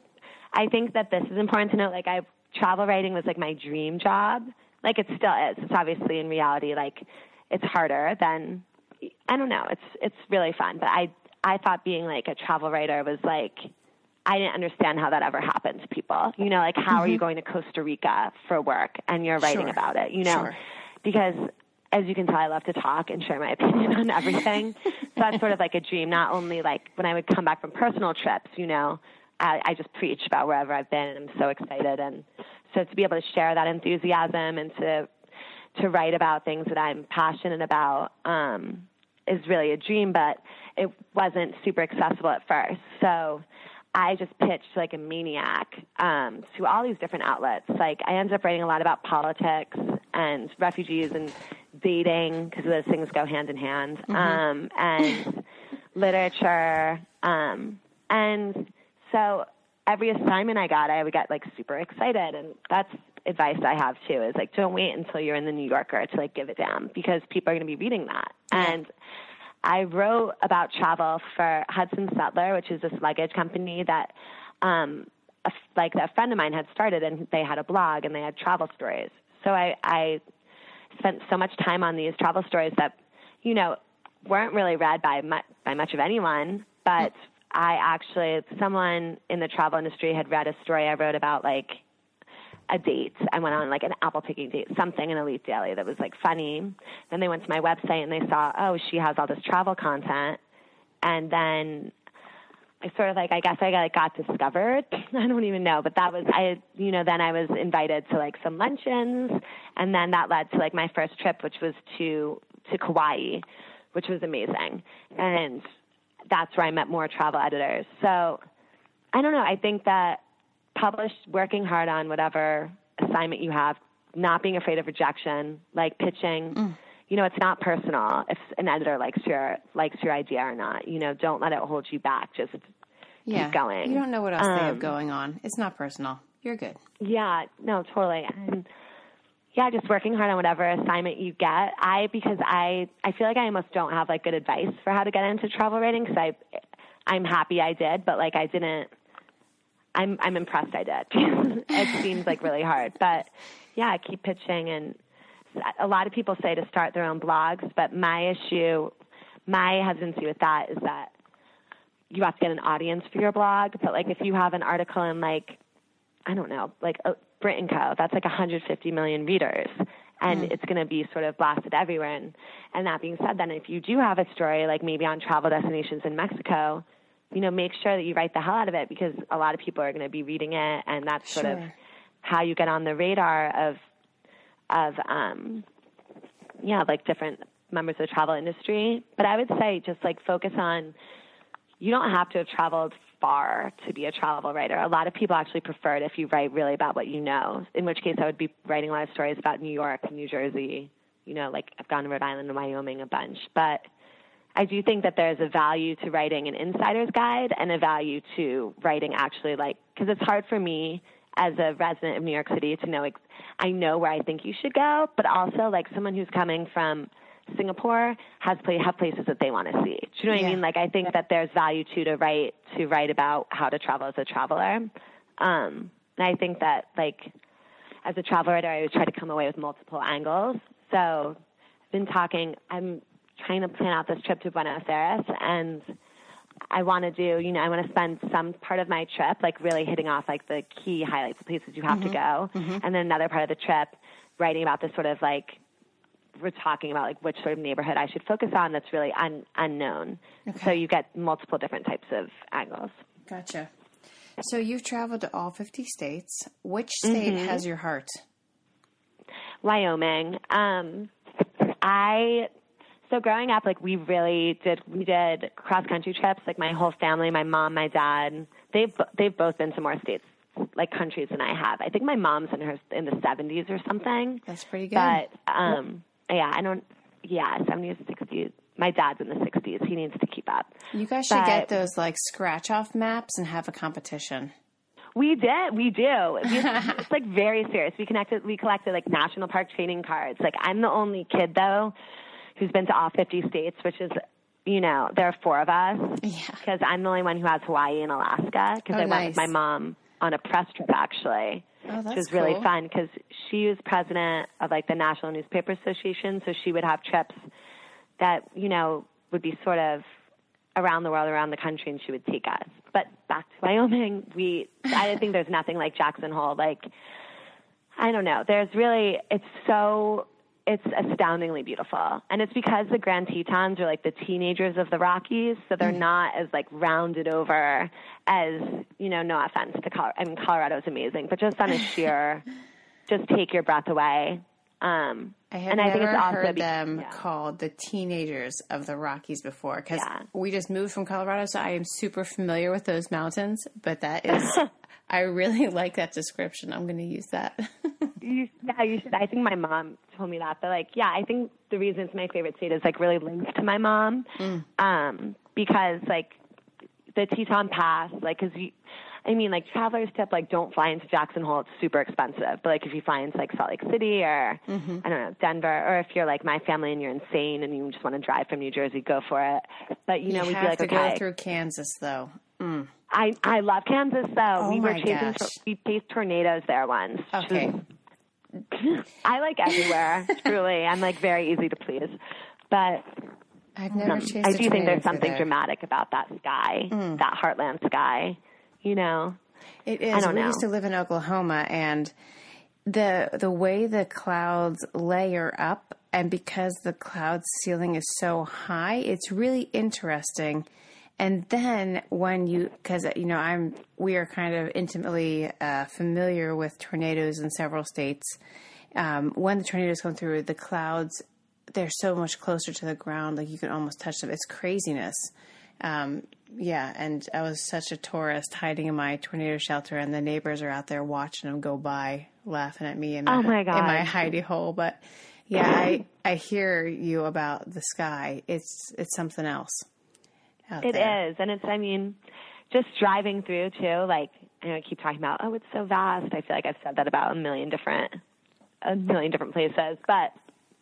I think that this is important to note. Like I, travel writing was like my dream job. Like it still is. It's obviously in reality, like it's harder than, I don't know. It's, it's really fun. But I, I thought being like a travel writer was like, I didn't understand how that ever happened to people. You know, like how are you mm-hmm. going to Costa Rica for work and you're writing Sure. about it? You know, Sure. Because as you can tell, I love to talk and share my opinion on everything. so that's sort of like a dream. Not only like when I would come back from personal trips, you know, I, I just preach about wherever I've been, and I'm so excited. And so to be able to share that enthusiasm and to to write about things that I'm passionate about um, is really a dream. But it wasn't super accessible at first, so I just pitched like a maniac um, to all these different outlets. Like I ended up writing a lot about politics and refugees and dating because those things go hand in hand, mm-hmm. um, and literature. Um, and so every assignment I got, I would get like super excited, and that's advice I have too. Is like don't wait until you're in the New Yorker to like give it down because people are going to be reading that. Yeah. And I wrote about travel for Hudson Sutler, which is this luggage company that. Um, a, like a friend of mine had started and they had a blog and they had travel stories. So I, I spent so much time on these travel stories that, you know, weren't really read by much, by much of anyone, but I actually, someone in the travel industry had read a story I wrote about like a date. I went on like an apple picking date, something in Elite Daily that was like funny. Then they went to my website and they saw, oh, she has all this travel content. And then I sort of like, I guess I got, got discovered. I don't even know, but that was, I, you know, then I was invited to like some luncheons. And then that led to like my first trip, which was to, to Kauai, which was amazing. And that's where I met more travel editors. So I don't know. I think that publish, working hard on whatever assignment you have, not being afraid of rejection, like pitching. Mm. You know, it's not personal if an editor likes your likes your idea or not. You know, don't let it hold you back. Just yeah. keep going. You don't know what else um, they have um, going on. It's not personal. You're good. Yeah, no, totally. And yeah, just working hard on whatever assignment you get. I because I I feel like I almost don't have like good advice for how to get into travel writing because I I'm happy I did, but like I didn't. I'm I'm impressed I did. it seems like really hard, but yeah, I keep pitching and a lot of people say to start their own blogs, but my issue, my hesitancy with that is that you have to get an audience for your blog. But like if you have an article in like I don't know, like uh, Brit and Co. That's like 150 million readers, and mm. it's going to be sort of blasted everywhere. And, and that being said, then if you do have a story like maybe on travel destinations in Mexico, you know, make sure that you write the hell out of it because a lot of people are going to be reading it, and that's sort of how you get on the radar of of um, yeah, like different members of the travel industry. But I would say just like focus on. You don't have to have traveled far to be a travel writer. A lot of people actually prefer it if you write really about what you know, in which case I would be writing a lot of stories about New York, New Jersey, you know, like I've gone to Rhode Island and Wyoming a bunch. But I do think that there's a value to writing an insider's guide and a value to writing actually like, because it's hard for me as a resident of New York City to know, I know where I think you should go, but also like someone who's coming from Singapore has play, have places that they want to see. Do you know what yeah. I mean? Like I think that there's value to to write to write about how to travel as a traveler. Um, and I think that like as a travel writer, I always try to come away with multiple angles. So I've been talking. I'm trying to plan out this trip to Buenos Aires and. I want to do, you know, I want to spend some part of my trip like really hitting off like the key highlights, the places you have mm-hmm. to go, mm-hmm. and then another part of the trip writing about this sort of like we're talking about like which sort of neighborhood I should focus on that's really un- unknown. Okay. So you get multiple different types of angles. Gotcha. So you've traveled to all 50 states. Which state mm-hmm. has your heart? Wyoming. Um, I so growing up, like we really did, we did cross country trips. Like my whole family, my mom, my dad, they've they've both been to more states, like countries than I have. I think my mom's in her in the 70s or something. That's pretty good. But um, yeah, I don't. Yeah, seventies, sixties. My dad's in the sixties. He needs to keep up. You guys should but, get those like scratch off maps and have a competition. We did. We do. it's like very serious. We connected. We collected like national park training cards. Like I'm the only kid though who's been to all 50 states, which is you know there are four of us because yeah. I'm the only one who has Hawaii and Alaska because oh, I nice. went with my mom on a press trip actually Oh, which was really fun because she was president of like the National Newspaper Association, so she would have trips that you know would be sort of around the world, around the country, and she would take us. But back to Wyoming, we I think there's nothing like Jackson Hole. Like I don't know, there's really it's so it's astoundingly beautiful. And it's because the Grand Tetons are like the teenagers of the Rockies, so they're not as like rounded over as, you know, no offense to Colorado. I mean, Colorado's amazing, but just on a sheer, just take your breath away. Um, I have and never I think it's also heard them yeah. called the teenagers of the Rockies before because Yeah. we just moved from Colorado, so I am super familiar with those mountains. But that is, I really like that description. I'm going to use that. You, yeah, you should. I think my mom told me that, but like, yeah, I think the reason it's my favorite state is like really linked to my mom, mm. um, because like the Teton Pass, like, cause you, I mean, like travelers tip, like, don't fly into Jackson Hole; it's super expensive. But like, if you fly into like Salt Lake City or mm-hmm. I don't know Denver, or if you're like my family and you're insane and you just want to drive from New Jersey, go for it. But you know, you we'd have be like, to okay, go through Kansas, though. Mm. I I love Kansas though. Oh we were chasing gosh. we chased tornadoes there once. Okay. I like everywhere, truly. I'm like very easy to please. But I've never um, chased I do think there's something dramatic about that sky, that heartland sky. You know? It is. don't we know. used to live in Oklahoma, and the the way the clouds layer up, and because the cloud ceiling is so high, it's really interesting. And then when you, because you know, I'm we are kind of intimately uh, familiar with tornadoes in several states. Um, when the tornadoes come through, the clouds they're so much closer to the ground, like you can almost touch them. It's craziness. Um, yeah, and I was such a tourist hiding in my tornado shelter, and the neighbors are out there watching them go by, laughing at me in my, Oh my in my hidey hole. But yeah, I I hear you about the sky. It's it's something else. It is, there. And it's I mean, just driving through too, like I know I keep talking about, oh, it's so vast. I feel like I've said that about a million different a million different places. But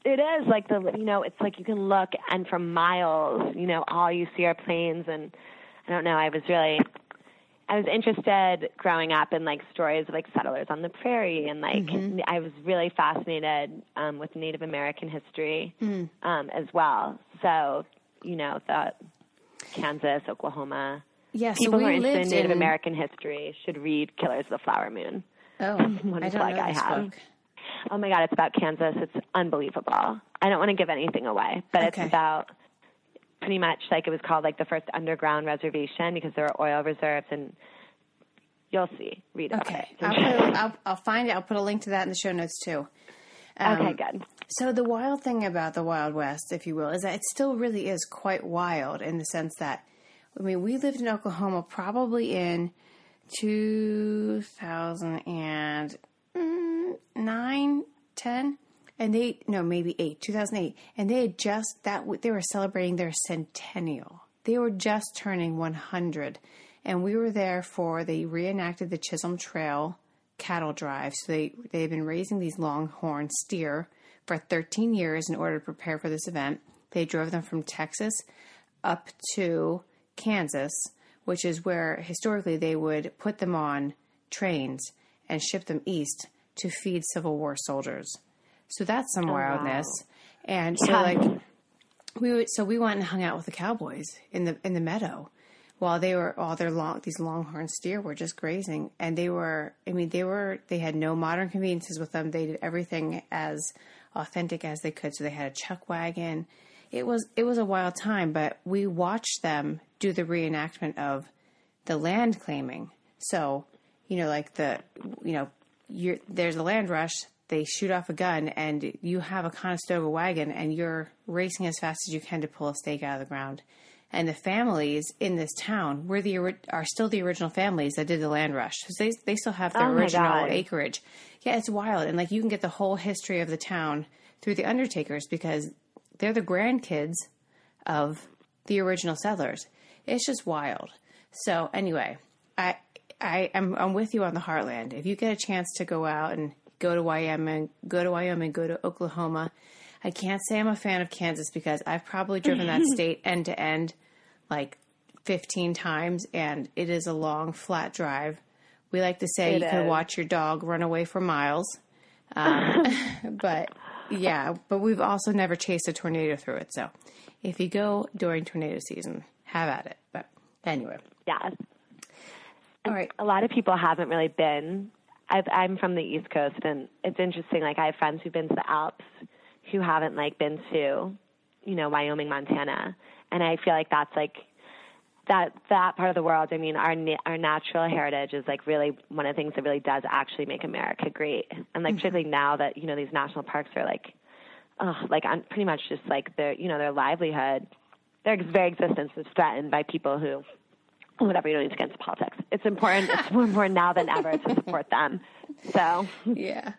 it is like the you know, it's like you can look and from miles, you know, all you see are plains and I don't know, I was really I was interested growing up in like stories of like settlers on the prairie and like I was really fascinated um, with Native American history um, as well. So, you know, the Kansas, Oklahoma. Yeah, so People who are we interested in Native in- American history should read Killers of the Flower Moon. Oh, One I don't plug know I have. book. Oh my God, it's about Kansas. It's unbelievable. I don't want to give anything away, but Okay. it's about pretty much like it was called like the first underground reservation because there are oil reserves and you'll see. Read about Okay, it. I'll, put a, I'll I'll find it. I'll put a link to that in the show notes too. Um, okay, good. So the wild thing about the Wild West, if you will, is that it still really is quite wild in the sense that, I mean, we lived in Oklahoma probably in 2009, 10, and they, no, maybe 8, 2008, and they had just, that they were celebrating their centennial. They were just turning 100, and we were there for, they reenacted the Chisholm Trail cattle drive. So they they've been raising these longhorn steer for 13 years in order to prepare for this event. They drove them from Texas up to Kansas, which is where historically they would put them on trains and ship them east to feed Civil War soldiers. So that's some oh, wildness. And so Yeah. like we would, so we went and hung out with the cowboys in the in the meadow while they were all their long these longhorn steer were just grazing and they were I mean they were they had no modern conveniences with them they did everything as authentic as they could. So they had a chuck wagon. It was it was a wild time but we watched them do the reenactment of the land claiming. So you know like the you know you're there's a land rush they shoot off a gun and you have a Conestoga wagon and you're racing as fast as you can to pull a stake out of the ground. And the families in this town were the are still the original families that did the land rush. 'Cause they they still have their Oh original acreage. Yeah, it's wild, and like you can get the whole history of the town through the Undertakers because they're the grandkids of the original settlers. It's just wild. So anyway, I I am I'm with you on the heartland. If you get a chance to go out and go to Wyoming, go to Wyoming, go to Oklahoma. I can't say I'm a fan of Kansas because I've probably driven that state end to end like 15 times and it is a long flat drive. We like to say It you can watch your dog run away for miles. Um, but yeah, but we've also never chased a tornado through it. So if you go during tornado season, have at it. But anyway, Yeah. all right. a lot of people haven't really been. I've, I'm from the East Coast, and it's interesting. Like I have friends who've been to the Alps who haven't like been to, you know, Wyoming, Montana. And I feel like that's like that that part of the world. I mean, our our natural heritage is like really one of the things that really does actually make America great. And like particularly mm-hmm. now that you know these national parks are like, oh, like I'm pretty much just like their you know their livelihood, their very existence is threatened by people who. Whatever you don't need to get into politics. It's important. It's more important now than ever to support them. So Yeah.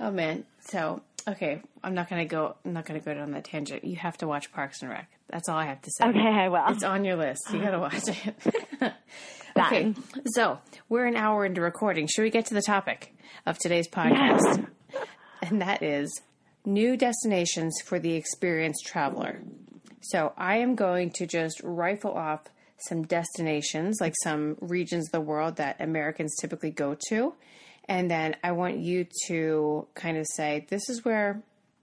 Oh man. So okay, I'm not gonna go. I'm not gonna go down that tangent. You have to watch Parks and Rec. That's all I have to say. okay, I will. It's on your list. You gotta watch it. okay. So we're an hour into recording. Should we get to the topic of today's podcast? And that is new destinations for the experienced traveler. So I am going to just rifle off some destinations, like some regions of the world that Americans typically go to. And then I want you to kind of say, this is where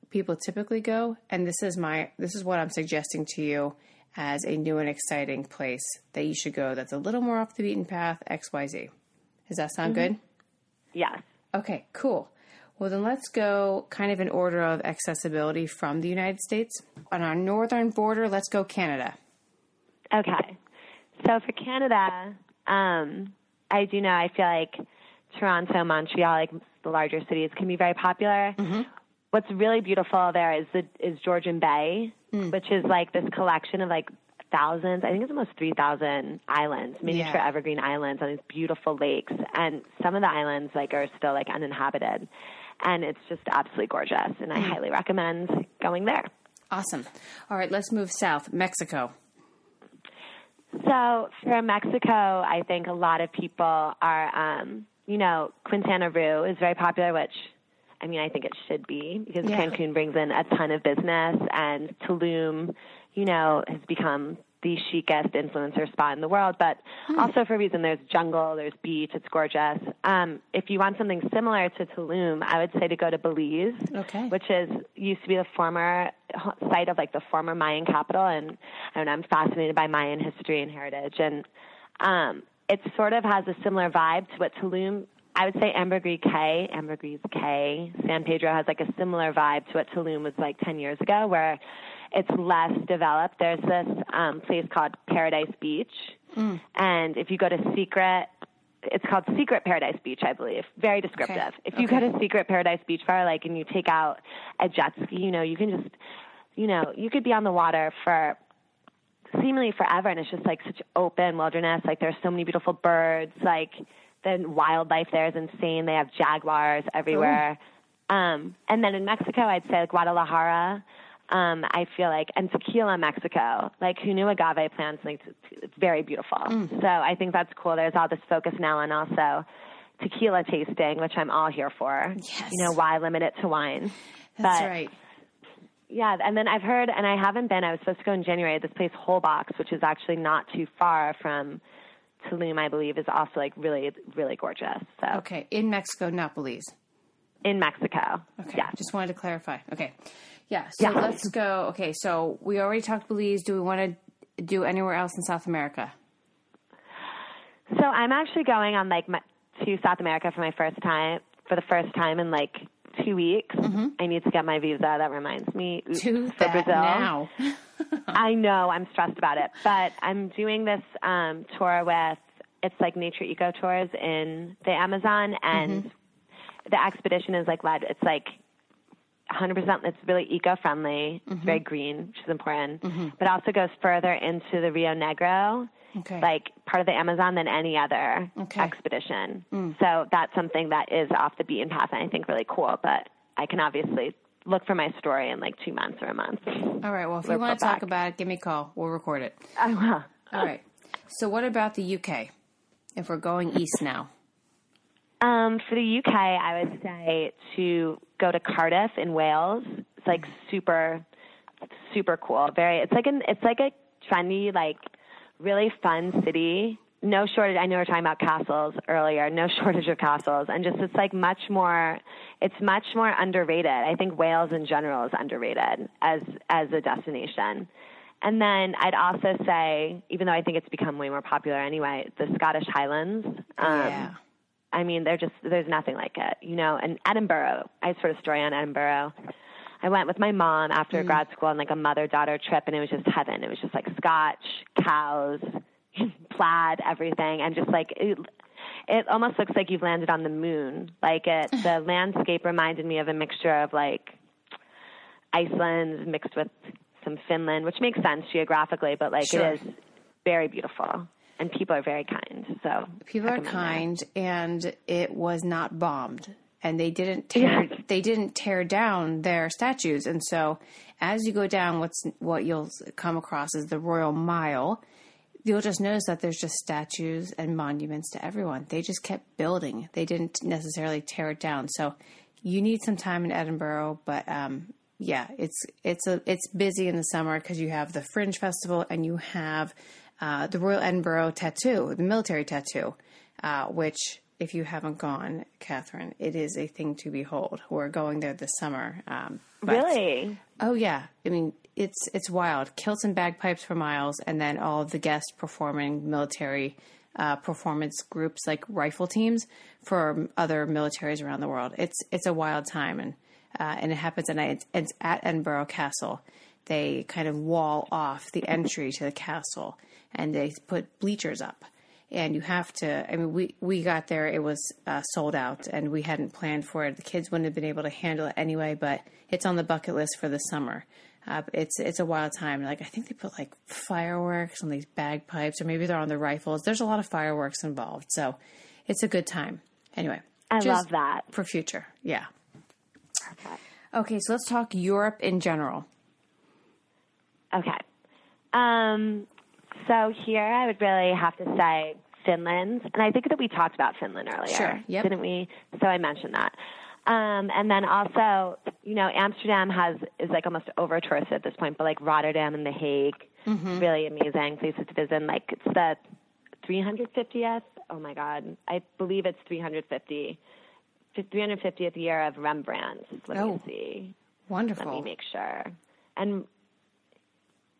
people typically go, and this is my this is what I'm suggesting to you as a new and exciting place that you should go that's a little more off the beaten path, XYZ. Does that sound good? yes. Okay, cool. Well, then let's go kind of in order of accessibility from the United States. On our northern border, let's go Canada. Okay. So for Canada, um, I do know I feel like Toronto, Montreal, like the larger cities, can be very popular. Mm-hmm. What's really beautiful there is the is Georgian Bay, hmm. which is like this collection of like thousands. I think it's almost three thousand islands, miniature Yeah. evergreen islands on these beautiful lakes, and some of the islands like are still like uninhabited, and it's just absolutely gorgeous. And I hmm. highly recommend going there. Awesome. All right, let's move south. Mexico. So for Mexico, I think a lot of people are, um, you know, Quintana Roo is very popular, which I mean, I think it should be because Yeah. Cancun brings in a ton of business, and Tulum, you know, has become the chicest influencer spot in the world. But also for a reason, there's jungle, there's beach, it's gorgeous. Um, if you want something similar to Tulum, I would say to go to Belize, Okay. which is used to be the former site of like the former Mayan capital, and I don't know, I'm fascinated by Mayan history and heritage, and um, it sort of has a similar vibe to what Tulum. I would say Ambergris Cay, Ambergris Cay, San Pedro has like a similar vibe to what Tulum was like 10 years ago, where it's less developed. There's this um, place called Paradise Beach, and if you go to Secret, it's called Secret Paradise Beach, I believe. Very descriptive. Okay. If you Okay. go to Secret Paradise Beach Fire, like, and you take out a jet ski, you know, you can just, you know, you could be on the water for seemingly forever and it's just like such open wilderness. Like there's so many beautiful birds. Like the wildlife there is insane. They have jaguars everywhere. Um and then in mexico i'd say like guadalajara. Um i feel like and tequila mexico. Like who knew agave plants? Like it's very beautiful. So i think that's cool. There's all this focus now on also tequila tasting which i'm all here for. Yes. you know why limit it to wine? That's But- right. Yeah, and then I've heard, and I haven't been. I was supposed to go in January. This place, Holbox, which is actually not too far from Tulum, I believe, is also like really, really gorgeous. So Okay, in Mexico, not Belize. in Mexico, Okay, yeah. just wanted to clarify. Okay, yeah. So Yeah. let's go. Okay, so we already talked Belize. Do we want to do anywhere else in South America? So I'm actually going on like my, to South America for my first time, for the first time in like two weeks. I need to get my visa. That reminds me Mm-hmm. To for Brazil. now. I know I'm stressed about it, but I'm doing this um, tour with it's like nature eco tours in the Amazon, and the expedition is like led. It's like 100%. It's really eco friendly. It's very green, which is important, but also goes further into the Rio Negro. Okay. Like part of the Amazon than any other Okay. expedition. So that's something that is off the beaten path and I think really cool. But I can obviously look for my story in like two months or a month. All right. Well, if you want to talk back. about it, give me a call. We'll record it. I will. All right. So, what about the UK? If we're going east now. Um, for the UK, I would say to go to Cardiff in Wales. It's like super, super cool. Very. It's like an. It's like a trendy, like really fun city. No shortage. I know we were talking about castles earlier. No shortage of castles, and just it's like much more. It's much more underrated. I think Wales in general is underrated as as a destination. And then I'd also say, even though I think it's become way more popular anyway, the Scottish Highlands. Um, yeah. I mean, they're just there's nothing like it, you know. And Edinburgh, I sort of story on Edinburgh. I went with my mom after mm. grad school on like a mother daughter trip, and it was just heaven. It was just like scotch, cows, plaid, everything, and just like it, it almost looks like you've landed on the moon. Like it, the landscape reminded me of a mixture of like Iceland mixed with some Finland, which makes sense geographically, but like Sure. it is very beautiful, and people are very kind. So People are kind, and it was not bombed, and they didn't tear they didn't tear down their statues. And so, as you go down, what's what you'll come across is the Royal Mile. You'll just notice that there's just statues and monuments to everyone. They just kept building. They didn't necessarily tear it down. So, you need some time in Edinburgh, but um, yeah, it's it's a it's busy in the summer because you have the Fringe Festival and you have uh, the Royal Edinburgh Tattoo, the military tattoo, uh, which if you haven't gone, Catherine, it is a thing to behold. We're going there this summer. Um, but- Really? Oh yeah, I mean it's it's wild. Kilts and bagpipes for miles, and then all of the guests performing military uh, performance groups like rifle teams for other militaries around the world. It's it's a wild time, and uh, and it happens at night. It's, it's at Edinburgh Castle. They kind of wall off the entry to the castle, and they put bleachers up. And you have to. I mean, we we got there. It was uh, sold out, and we hadn't planned for it. The kids wouldn't have been able to handle it anyway. But it's on the bucket list for the summer. Uh, it's it's a wild time. Like I think they put like fireworks on these bagpipes, or maybe they're on the rifles. There's a lot of fireworks involved, so it's a good time. Anyway, I love that. for future. Yeah. Perfect. Okay, so let's talk Europe in general. Okay. Um, so here I would really have to say Finland, and I think that we talked about Finland earlier, Sure, yep. didn't we? So I mentioned that. Um, and then also, you know, Amsterdam has is like almost over touristed at this point, but like Rotterdam and The Hague, Mm-hmm. really amazing places to visit. And, Like it's the 350th. Oh my God, I believe it's 350. 350th year of Rembrandt. Let Oh. me see. Wonderful. Let me make sure. And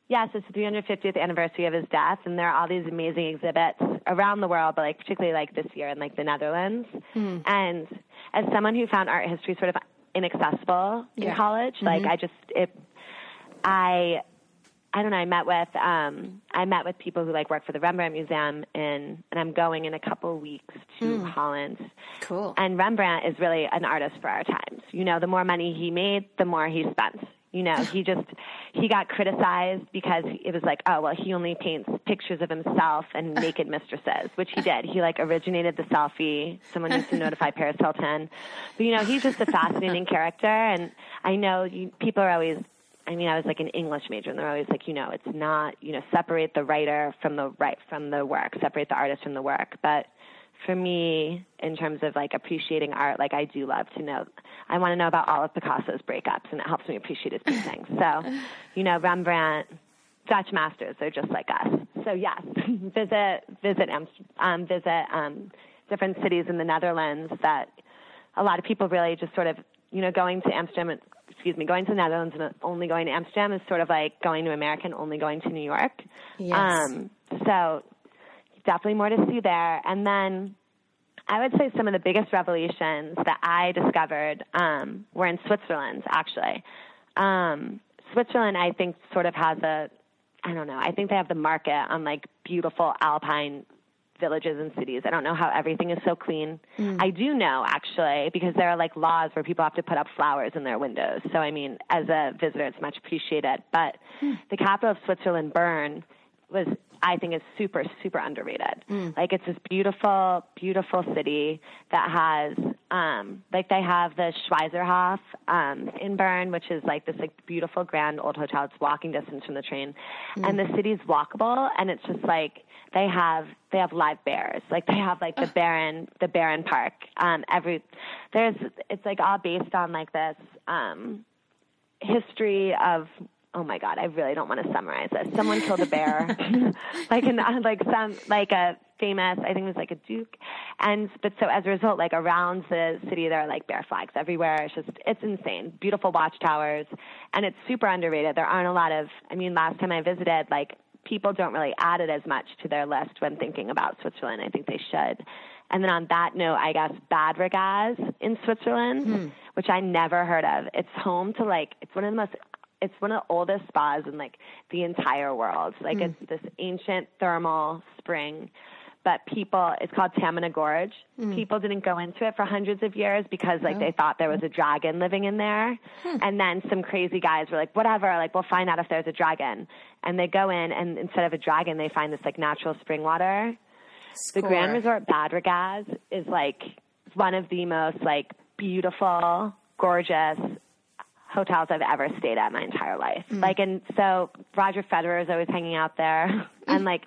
yes, it's the 350th anniversary of his death, and there are all these amazing exhibits around the world, but like particularly like this year in like the Netherlands. Hmm. And as someone who found art history sort of inaccessible in Yeah. college, like I just it, I. I don't know. I met with um, I met with people who like work for the Rembrandt Museum, in, and I'm going in a couple weeks to Holland. Cool. And Rembrandt is really an artist for our times. You know, the more money he made, the more he spent. You know, he just he got criticized because it was like, oh well, he only paints pictures of himself and naked mistresses, which he did. He like originated the selfie. Someone needs to notify Paris Hilton. But you know, he's just a fascinating character, and I know you, people are always. I mean, I was like an English major, and they're always like, you know, it's not, you know, separate the writer from the right from the work, separate the artist from the work. But for me, in terms of like appreciating art, like I do love to know. I want to know about all of Picasso's breakups, and it helps me appreciate his paintings. So, you know, Rembrandt, Dutch masters, they're just like us. So yes, visit visit um, visit um, different cities in the Netherlands that a lot of people really just sort of you know going to Amsterdam. Excuse me, going to the Netherlands and only going to Amsterdam is sort of like going to America and only going to New York. Yes. Um, so definitely more to see there. And then I would say some of the biggest revelations that I discovered um, were in Switzerland, actually. Um, Switzerland, I think, sort of has a, I don't know, I think they have the market on like beautiful alpine villages and cities. I don't know how everything is so clean. I do know, actually, because there are like laws where people have to put up flowers in their windows. So, I mean, as a visitor, it's much appreciated. But the capital of Switzerland, Bern, was I think is super super underrated. Like it's this beautiful beautiful city that has um like they have the Schweizerhof um in Bern which is like this like beautiful grand old hotel. It's walking distance from the train. And the city's walkable and it's just like they have they have live bears. Like they have like the Baron the BärenPark. Um every there's it's like all based on like this um history of oh my god, I really don't want to summarize this. Someone killed a bear, like an uh, like some like a famous, I think it was like a duke, and but so as a result, like around the city there are like bear flags everywhere. It's just it's insane. Beautiful watchtowers, and it's super underrated. There aren't a lot of. I mean, last time I visited, like people don't really add it as much to their list when thinking about Switzerland. I think they should. And then on that note, I guess Bad Ragaz in Switzerland, hmm. which I never heard of. It's home to like it's one of the most it's one of the oldest spas in like the entire world. Like mm. it's this ancient thermal spring but people it's called Tamina Gorge. Mm. People didn't go into it for hundreds of years because like oh. they thought there was a dragon living in there. And then some crazy guys were like, whatever, like we'll find out if there's a dragon. And they go in and instead of a dragon they find this like natural spring water. Score. The Grand Resort Bad Ragaz is like one of the most like beautiful, gorgeous hotels I've ever stayed at my entire life. Mm. Like and so Roger Federer is always hanging out there and like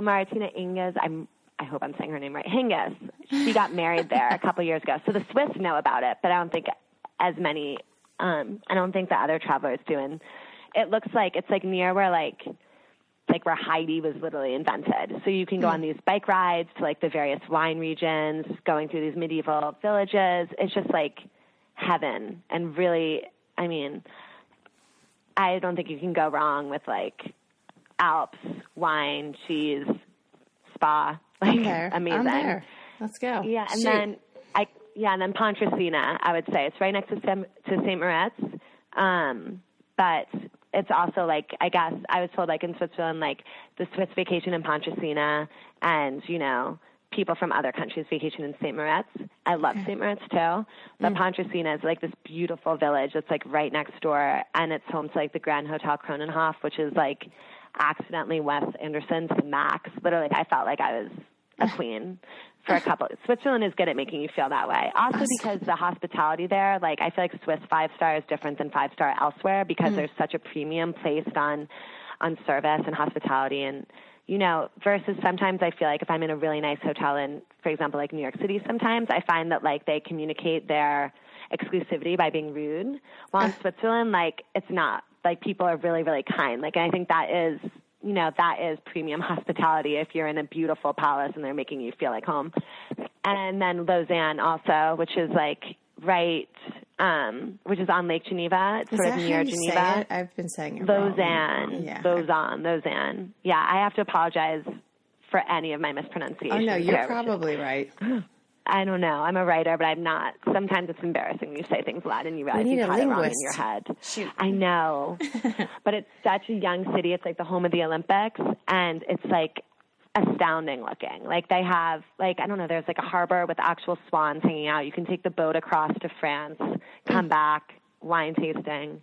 Martina Hingis, I'm I hope I'm saying her name right. Hingis. She got married there a couple years ago. So the Swiss know about it, but I don't think as many um I don't think the other travelers do and it looks like it's like near where like like where Heidi was literally invented. So you can go on these bike rides to like the various wine regions, going through these medieval villages. It's just like heaven and really I mean I don't think you can go wrong with like Alps, wine, cheese, spa. Like amazing. I'm there. Let's go. Yeah, and Shoot. then I yeah, and then Pontresina, I would say it's right next to St. to St. Moritz. Um, but it's also like I guess I was told like in Switzerland, like the Swiss vacation in Pontresina, and you know people from other countries vacation in St. Moritz. I love St. Moritz too. But mm. Pontresina is like this beautiful village that's like right next door, and it's home to like the Grand Hotel Kronenhof, which is like accidentally Wes Anderson's max. Literally, I felt like I was a queen for a couple. Switzerland is good at making you feel that way. Also because the hospitality there, like I feel like Swiss five star is different than five star elsewhere because mm. there's such a premium placed on on service and hospitality and you know, versus sometimes I feel like if I'm in a really nice hotel in, for example, like New York City, sometimes I find that like they communicate their exclusivity by being rude. While in Switzerland, like it's not. Like people are really really kind. Like and i think that is you know that is premium hospitality if you're in a beautiful palace and they're making you feel like home. And then lausanne also which is like right um which is on lake geneva it's is sort of near geneva it? i've been saying it lausanne wrong. yeah lausanne lausanne yeah i have to apologize for any of my mispronunciations oh no you're probably right I don't know. I'm a writer, but I'm not. Sometimes it's embarrassing. When you say things loud and you realize you got it wrong in your head. Shoot. I know. but it's such a young city. It's like the home of the Olympics, and it's like astounding looking. Like they have, like I don't know. There's like a harbor with actual swans hanging out. You can take the boat across to France, come back, wine tasting.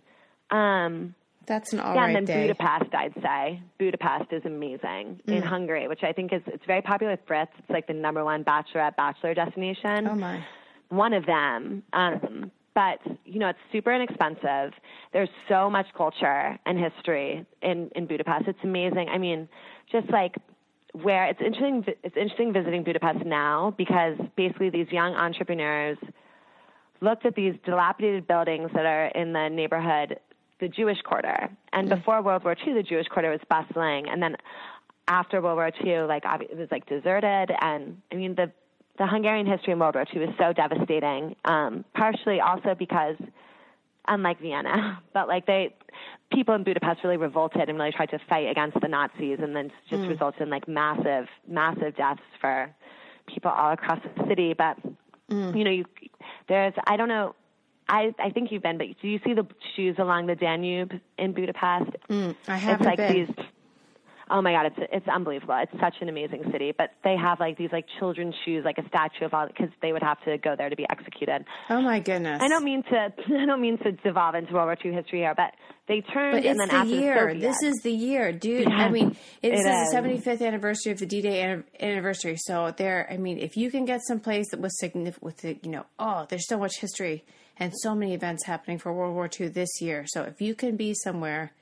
Um, that's an all yeah, right and then day. Budapest, I'd say. Budapest is amazing mm. in Hungary, which I think is it's very popular with Brits. It's like the number one bachelorette bachelor destination. Oh my. One of them. Um, but you know, it's super inexpensive. There's so much culture and history in in Budapest. It's amazing. I mean, just like where it's interesting. It's interesting visiting Budapest now because basically these young entrepreneurs looked at these dilapidated buildings that are in the neighborhood the Jewish quarter. And mm. before World War II, the Jewish quarter was bustling. And then after World War II, like it was like deserted. And I mean, the the Hungarian history in World War II was so devastating. Um, partially also because, unlike Vienna, but like they people in Budapest really revolted and really tried to fight against the Nazis, and then just mm. resulted in like massive, massive deaths for people all across the city. But mm. you know, you there's I don't know I, I think you've been, but do you see the shoes along the Danube in Budapest? Mm, I haven't it's like been. these Oh my god, it's it's unbelievable. It's such an amazing city, but they have like these like children's shoes, like a statue of all because they would have to go there to be executed. Oh my goodness! I don't mean to I don't mean to devolve into World War II history here, but they turned but and then the after year. The this is the year, dude. I mean, it, it is the 75th anniversary of the D-Day anniversary. So there, I mean, if you can get some place that was significant with the, you know, oh, there's so much history and so many events happening for World War II this year. So if you can be somewhere,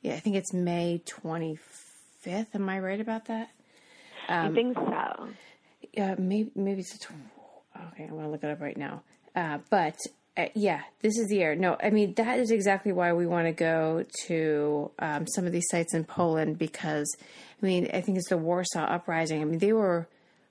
yeah, I think it's May 25th. Am I right about that? Um, I think so. Yeah, maybe maybe it's a tw- okay. I'm gonna look it up right now. Uh, but uh, yeah, this is the year. No, I mean that is exactly why we want to go to um, some of these sites in Poland because I mean I think it's the Warsaw Uprising. I mean they were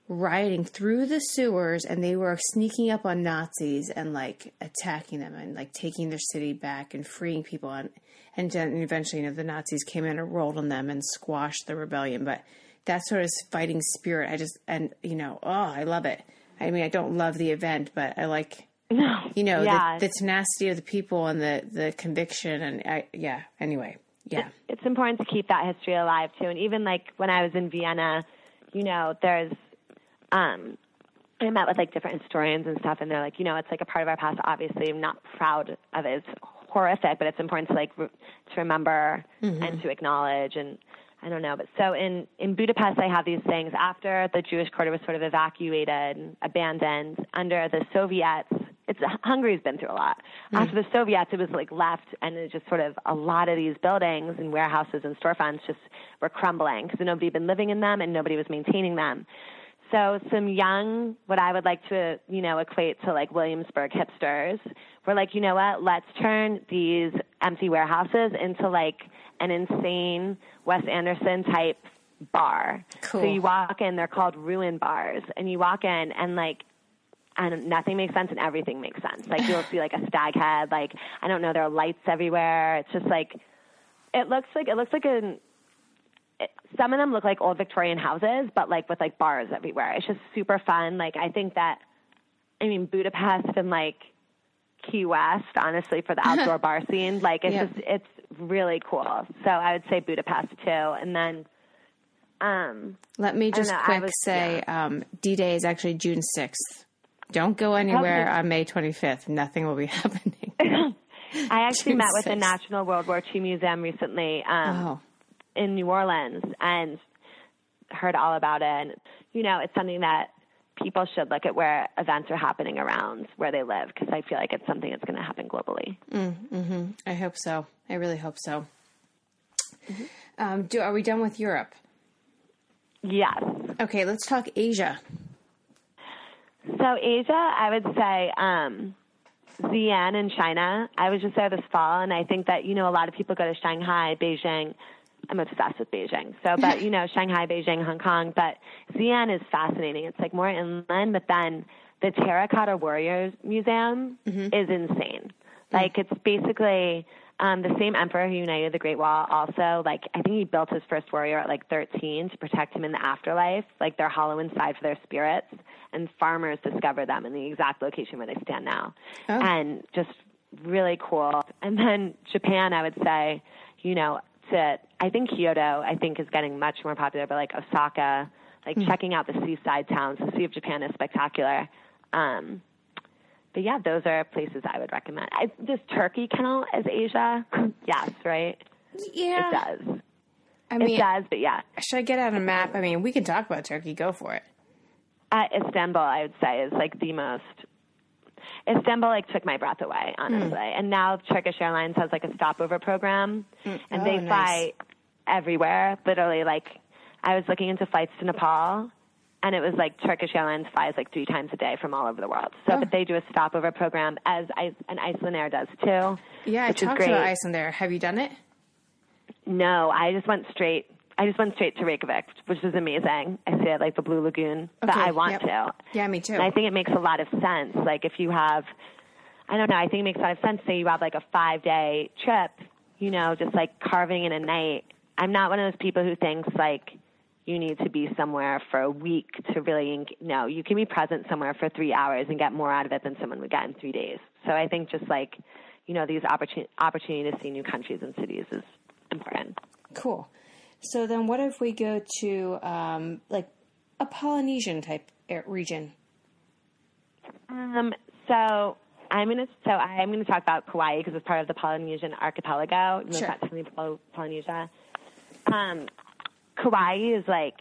riding through the sewers and they were sneaking up on Nazis and like attacking them and like taking their city back and freeing people and and then eventually you know the Nazis came in and rolled on them and squashed the rebellion but that sort of fighting spirit I just and you know oh I love it I mean I don't love the event but I like you know, Yeah. the, the tenacity of the people and the the conviction and I, yeah. Anyway, yeah. it's important to keep that history alive too. And even like when I was in Vienna, you know, there's, um, I met with like different historians and stuff, and they're like, you know, it's like a part of our past. Obviously, I'm not proud of it. It's horrific, but it's important to like re- to remember mm-hmm. and to acknowledge. And I don't know, but so in in Budapest, I have these things after the Jewish quarter was sort of evacuated, and abandoned under the Soviets. It's Hungary's been through a lot. Mm-hmm. After the Soviets, it was like left, and it just sort of a lot of these buildings and warehouses and storefronts just were crumbling because nobody had been living in them and nobody was maintaining them. So some young, what I would like to, you know, equate to like Williamsburg hipsters, were like, you know what? Let's turn these empty warehouses into like an insane Wes Anderson type bar. Cool. So you walk in, they're called ruin bars, and you walk in and like and nothing makes sense and everything makes sense. Like you'll see like a stag head, like I don't know, there are lights everywhere. It's just like it looks like it looks like an some of them look like old Victorian houses, but like with like bars everywhere. It's just super fun. Like I think that I mean Budapest and like Key West, honestly, for the outdoor bar scene, like it's Yeah. just it's really cool. So I would say Budapest too, and then um Let me just know, quick was- say, um, D Day is actually June sixth. Don't go anywhere on May twenty fifth. Nothing will be happening. I actually June met with the National World War II Museum recently. Um, Oh, in New Orleans and heard all about it. And, you know, it's something that people should look at where events are happening around where they live because I feel like it's something that's going to happen globally. Mm-hmm. I hope so. I really hope so. Um, do are we done with Europe? Yes. Okay, let's talk Asia. So Asia, I would say um, Xi'an in China. I was just there this fall, and I think that you know a lot of people go to Shanghai, Beijing. I'm obsessed with Beijing. So, but you know Shanghai, Beijing, Hong Kong. But Xi'an is fascinating. It's like more inland, but then the Terracotta Warriors Museum is insane. Like it's basically um, the same emperor who united the Great Wall. Also, like I think he built his first warrior at like 13 to protect him in the afterlife. Like they're hollow inside for their spirits, and farmers discover them in the exact location where they stand now, Oh. and just really cool. And then Japan, I would say, you know, to I think Kyoto, I think is getting much more popular, but like Osaka, like checking out the seaside towns. The Sea of Japan is spectacular. Um, but yeah, those are places I would recommend. I, does Turkey count as Asia? yes, right? Yeah, It does. I mean, It does, but yeah. should I get out a map? I mean, we can talk about Turkey. Go for it. Uh, Istanbul, I would say, is like the most. Istanbul like took my breath away, hmm. honestly. And now Turkish Airlines has like a stopover program, hmm. and Oh, they nice. fly everywhere. Literally, like I was looking into flights to Nepal, and it was like Turkish Airlines flies like three times a day from all over the world. So, Oh. but they do a stopover program as I, and Icelandair does too. Yeah, I talked great. about Iceland there. Have you done it? No, I just went straight. I just went straight to Reykjavik, which was amazing. I see at like the Blue Lagoon, but Okay, I want yep. to. Yeah, me too. And I think it makes a lot of sense. Like if you have, I don't know, I think it makes a lot of sense. Say you have like a five day trip, you know, just like carving in a night. I'm not one of those people who thinks like you need to be somewhere for a week to really, no, you can be present somewhere for three hours and get more out of it than someone would get in three days. So I think just like, you know, these opportunity, opportunity to see new countries and cities is important. Cool. So then, what if we go to um, like a Polynesian type region? Um, so I'm gonna so I'm gonna talk about Kauai because it's part of the Polynesian archipelago. even though Sure. Not technically Poly- Polynesia. Um, Kauai is like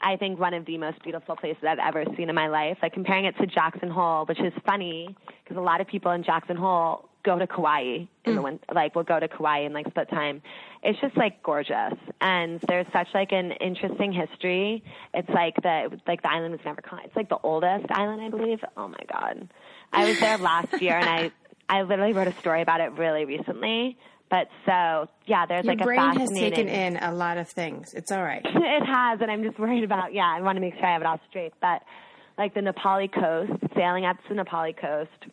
I think one of the most beautiful places I've ever seen in my life. Like comparing it to Jackson Hole, which is funny because a lot of people in Jackson Hole go to Kauai in the mm. winter, like we'll go to Kauai and like split time. It's just like gorgeous, and there's such like an interesting history. It's like the like the island was never con- It's like the oldest island, I believe. Oh my god, I was there last year, and I I literally wrote a story about it really recently. But so yeah, there's Your like a brain has fascinating taken in a lot of things. It's all right. it has, and I'm just worried about. Yeah, I want to make sure I have it all straight. But like the Na Pali coast, sailing up to the Na Pali coast,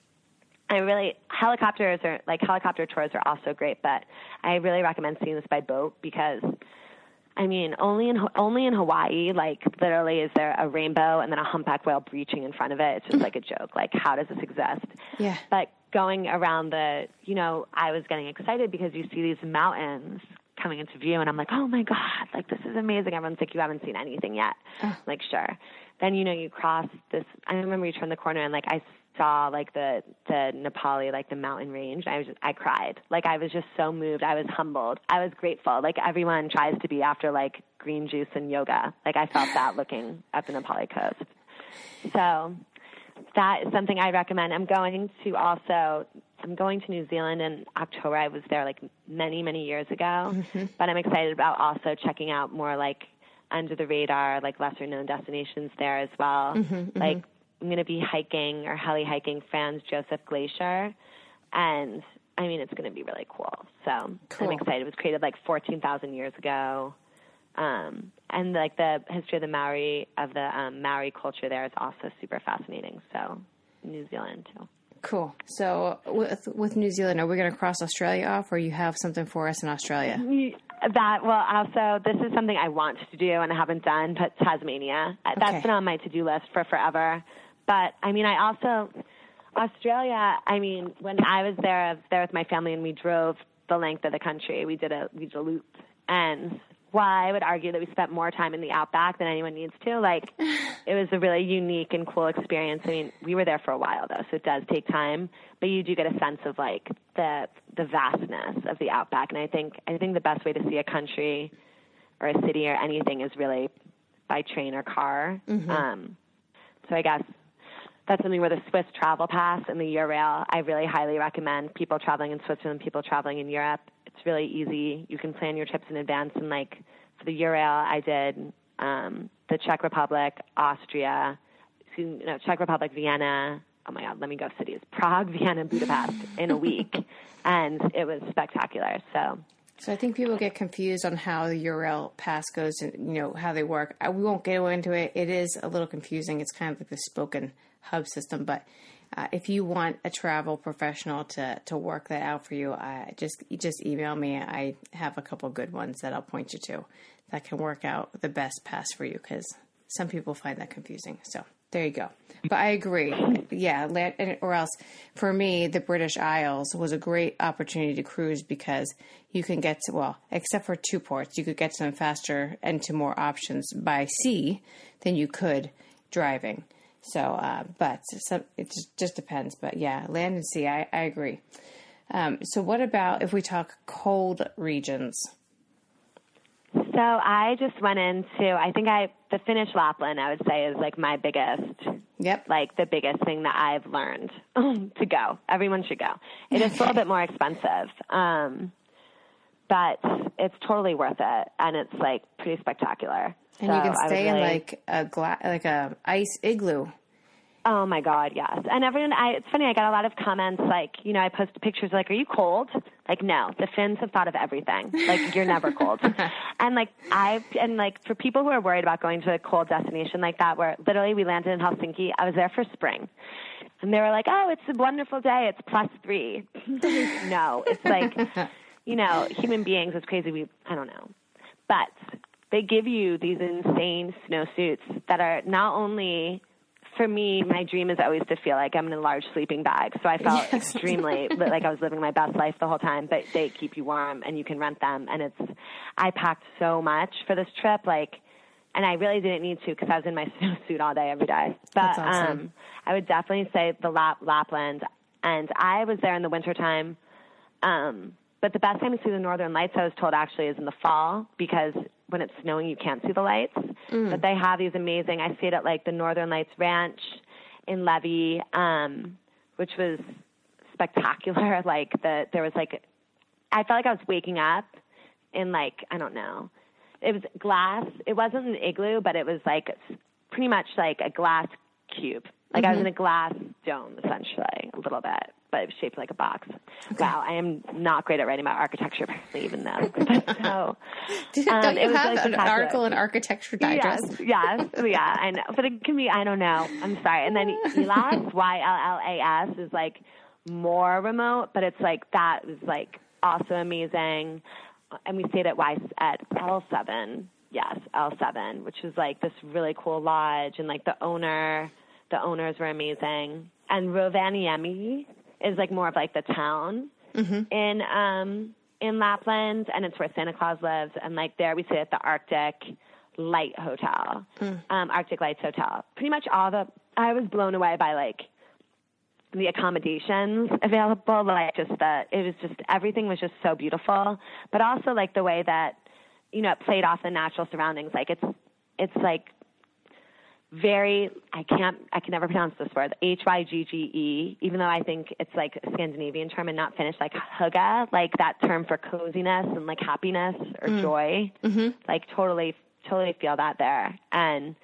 I really helicopters are like helicopter tours are also great. But I really recommend seeing this by boat because I mean, only in only in Hawaii, like literally, is there a rainbow and then a humpback whale breaching in front of it? It's just like a joke. Like, how does this exist? Yeah. But going around the, you know, I was getting excited because you see these mountains coming into view, and I'm like, oh my god, like this is amazing. Everyone's like, you haven't seen anything yet. Oh. Like, sure. Then you know you cross this. I remember you turn the corner and like I saw like the the Na Pali like the mountain range. I was just, I cried. Like I was just so moved. I was humbled. I was grateful. Like everyone tries to be after like green juice and yoga. Like I felt that looking at the Na Pali coast. So that is something I recommend. I'm going to also I'm going to New Zealand in October. I was there like many many years ago, mm-hmm. but I'm excited about also checking out more like under the radar, like lesser known destinations there as well. Mm-hmm, mm-hmm. like I'm going to be hiking or heli hiking Franz Josef Glacier, and I mean it's going to be really cool. So Cool. I'm excited. It was created like 14,000 years ago, um, and like the history of the Maori of the um, Maori culture there is also super fascinating. So New Zealand too. Cool. So with with New Zealand, are we going to cross Australia off, or you have something for us in Australia? That well, also this is something I want to do and I haven't done, but Tasmania. Uh, That's Okay. been on my to do list for forever. But I mean, I also Australia. I mean, when I was there, I was there with my family, and we drove the length of the country. We did a we did a loop, and while I would argue that we spent more time in the outback than anyone needs to, like it was a really unique and cool experience. I mean, we were there for a while though, so it does take time, but you do get a sense of like the the vastness of the outback. And I think I think the best way to see a country or a city or anything is really by train or car. Um, so I guess that's something where the Swiss Travel Pass and the Eurail, I really highly recommend people traveling in Switzerland, people traveling in Europe. It's really easy. You can plan your trips in advance. And like for the Eurail, I did um, the Czech Republic, Austria, me, no, Czech Republic, Vienna. Oh my God, let me go cities: Prague, Vienna, Budapest in a week, and it was spectacular. So So I think people get confused on how the Eurail pass goes and you know how they work. I, we won't get into it. It is a little confusing. It's kind of like the spoken hub system, but uh, if you want a travel professional to to work that out for you, I just just email me. I have a couple good ones that I'll point you to that can work out the best pass for you because some people find that confusing. So there you go. But I agree. Yeah, or else for me, the British Isles was a great opportunity to cruise because you can get to, well, except for two ports, you could get to them faster and to more options by sea than you could driving. So, uh, but some, it just, just depends. But yeah, land and sea, I, I agree. Um, so, what about if we talk cold regions? So I just went into I think I the Finnish Lapland I would say is like my biggest Yep. like the biggest thing that I've learned to go. Everyone should go. It is a little bit more expensive. Um but it's totally worth it and it's like pretty spectacular. And you can stay in really- like a gla- like a ice igloo. Oh my God, yes. And everyone, I, it's funny, I got a lot of comments like, you know, I posted pictures like, are you cold? Like, no, the Finns have thought of everything. Like, you're never cold. and like, I, and like, for people who are worried about going to a cold destination like that, where literally we landed in Helsinki, I was there for spring. And they were like, oh, it's a wonderful day. It's plus three. no, it's like, you know, human beings, it's crazy. We, I don't know. But they give you these insane snowsuits that are not only for me, my dream is always to feel like I'm in a large sleeping bag. So I felt Yes. extremely like I was living my best life the whole time. But they keep you warm, and you can rent them. And it's I packed so much for this trip, like, and I really didn't need to because I was in my snowsuit all day every day. But awesome. um, I would definitely say the Lap- Lapland, and I was there in the wintertime. Um, but the best time to see the northern lights, I was told, actually, is in the fall because when it's snowing, you can't see the lights. But they have these amazing. I stayed at like the Northern Lights Ranch in Levi, um, which was spectacular. Like the there was like, I felt like I was waking up in like I don't know. It was glass. It wasn't an igloo, but it was like pretty much like a glass cube. Like I was in a glass dome, essentially, a little bit, but it was shaped like a box. Wow, I am not great at writing about architecture, apparently, even though. But so, Don't um, it you have really an article in Architecture Digest? Yes, yes, yeah, I know. But it can be, I don't know. I'm sorry. And then Ylläs, Y L L A S, is like more remote, but it's like that is like also amazing. and we stayed at Y at L seven. Yes, L seven, which was like this really cool lodge, and like the owner, the owners were amazing. And Rovaniemi is like more of like the town in um in Lapland, and it's where Santa Claus lives. And like there, we stayed at the Arctic Light Hotel, um, Arctic Lights Hotel. Pretty much all the I was blown away by like the accommodations available, like just the it was just everything was just so beautiful, but also like the way that you know it played off the natural surroundings. Like it's it's like very I can't I can never pronounce this word H Y G G E even though I think it's like a Scandinavian term and not Finnish like hygge like that term for coziness and like happiness or mm. joy. Mm-hmm. Like totally totally feel that there. And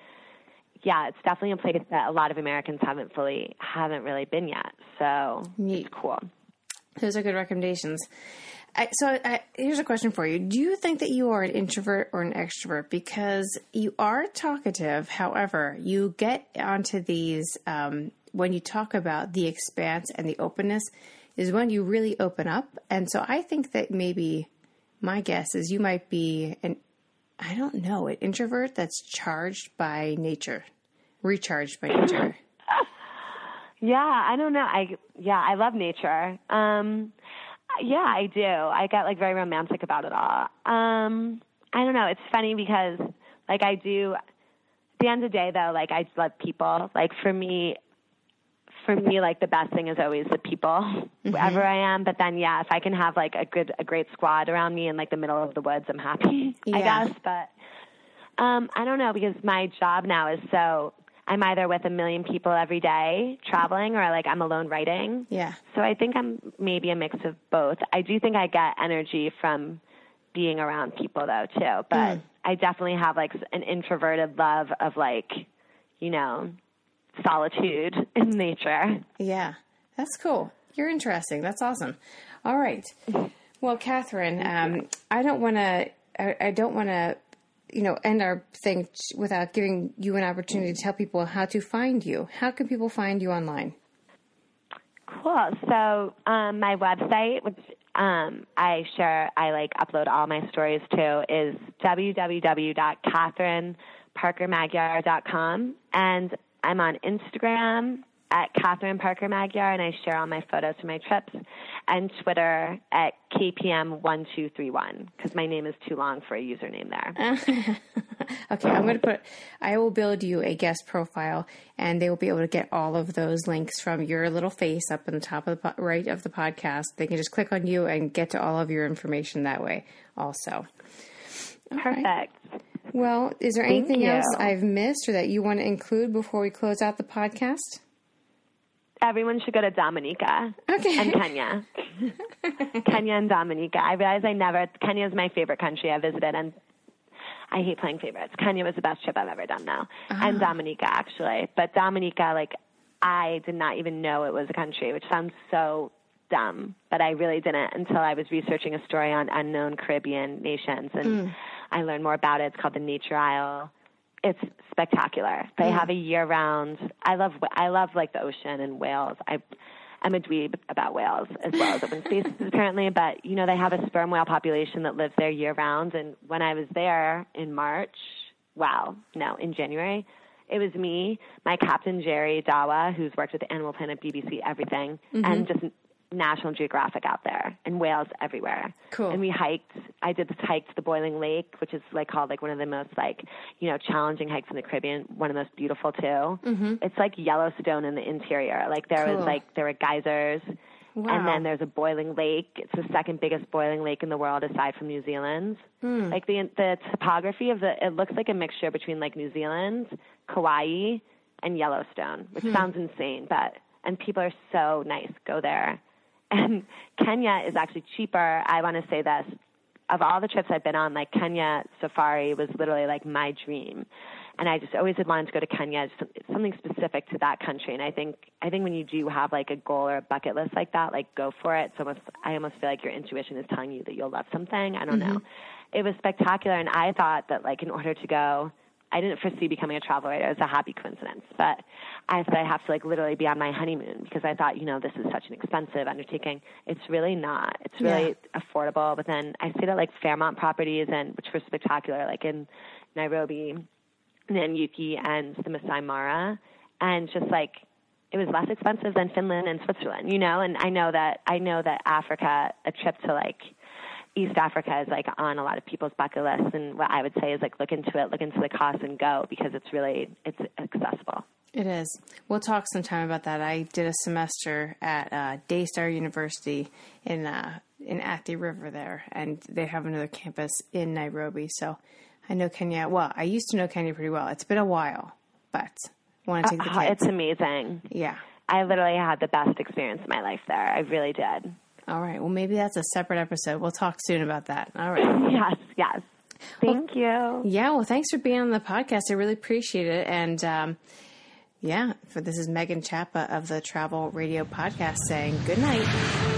yeah it's definitely a place that a lot of Americans haven't fully haven't really been yet. So Neat. it's cool. Those are good recommendations. I, so I, here's a question for you: Do you think that you are an introvert or an extrovert? Because you are talkative. However, you get onto these um, when you talk about the expanse and the openness is when you really open up. And so I think that maybe my guess is you might be an I don't know an introvert that's charged by nature, recharged by nature. Yeah, I don't know. I yeah, I love nature. Um yeah, I do. I get like very romantic about it all. Um I don't know. It's funny because like I do at the end of the day though, like I love people. Like for me for me like the best thing is always the people wherever I am. But then yeah, if I can have like a good a great squad around me in like the middle of the woods, I'm happy, I guess. But um I don't know because my job now is so I'm either with a million people every day traveling or like I'm alone writing. Yeah. So I think I'm maybe a mix of both. I do think I get energy from being around people though too, but I definitely have like an introverted love of like, you know, solitude in nature. Yeah, that's cool. You're interesting. That's awesome. All right. Well, Catherine, um, I don't want to. I, I don't want to. You know, end our thing without giving you an opportunity to tell people how to find you. How can people find you online? Cool. So um, my website, which um, I share, I like upload all my stories to, is www.catherineparkermagyar.com, and I'm on Instagram at Catherine Parker Magyar, and I share all my photos from my trips, and Twitter at KPM1231 because my name is too long for a username there. Okay, I'm going to put. I will build you a guest profile, and they will be able to get all of those links from your little face up in the top of the po- right of the podcast. They can just click on you and get to all of your information that way. Also, Perfect. well, is there anything you. else I've missed or that you want to include before we close out the podcast? Everyone should go to Dominica Okay. and Kenya. Kenya and Dominica. I realize I never. Kenya is my favorite country I visited, and I hate playing favorites. Kenya was the best trip I've ever done now, uh-huh. and Dominica actually. But Dominica, like, I did not even know it was a country, which sounds so dumb, but I really didn't until I was researching a story on unknown Caribbean nations, and mm. I learned more about it. It's called the Nature Isle. It's spectacular. They mm-hmm. have a year-round. I love. I love like the ocean and whales. I I'm a dweeb about whales as well as open spaces apparently, but you know they have a sperm whale population that lives there year round. And when I was there in March, wow, no, in January, it was me, my captain Jerry Dawa, who's worked with the Animal Planet, BBC, everything, and mm-hmm. just National Geographic out there, and whales everywhere. Cool. And we hiked. I did this hike to the Boiling Lake, which is like called like one of the most like you know challenging hikes in the Caribbean. One of the most beautiful too. Mm-hmm. It's like Yellowstone in the interior. Like there Cool. was like there were geysers. Wow. And then there's a boiling lake. It's the second biggest boiling lake in the world, aside from New Zealand. Hmm. Like the the topography of the, it looks like a mixture between like New Zealand, Kauai, and Yellowstone, which Hmm. sounds insane, but and people are so nice. Go there. And Kenya is actually cheaper. I want to say this. Of all the trips I've been on, like Kenya safari was literally like my dream. And I just always had wanted to go to Kenya, just something specific to that country. And I think I think when you do have like a goal or a bucket list like that, like go for it. It's almost I almost feel like your intuition is telling you that you'll love something. I don't mm-hmm. know. It was spectacular, and I thought that like in order to go I didn't foresee becoming a travel writer. It was a happy coincidence, but I thought I have to like literally be on my honeymoon because I thought, you know, this is such an expensive undertaking. It's really not. It's really yeah. affordable. But then I stayed at like Fairmont properties and which were spectacular, like in Nairobi, Nanyuki, and the Masai Mara, and just like it was less expensive than Finland and Switzerland, you know. And I know that I know that Africa, a trip to like East Africa is like on a lot of people's bucket list, and what I would say is like look into it, look into the cost, and go because it's really it's accessible. It is. We'll talk sometime about that. I did a semester at uh, Daystar University in uh, in Athi River there, and they have another campus in Nairobi. So I know Kenya. Well, I used to know Kenya pretty well. It's been a while, but want to take the uh, kids. It's amazing. Yeah, I literally had the best experience of my life there. I really did. All right. Well, maybe that's a separate episode. We'll talk soon about that. All right. yes. Yes. Thank well, you. Yeah. Well, thanks for being on the podcast. I really appreciate it. And um, yeah, for this is Megan Chapa of the Travel Radio Podcast saying good night.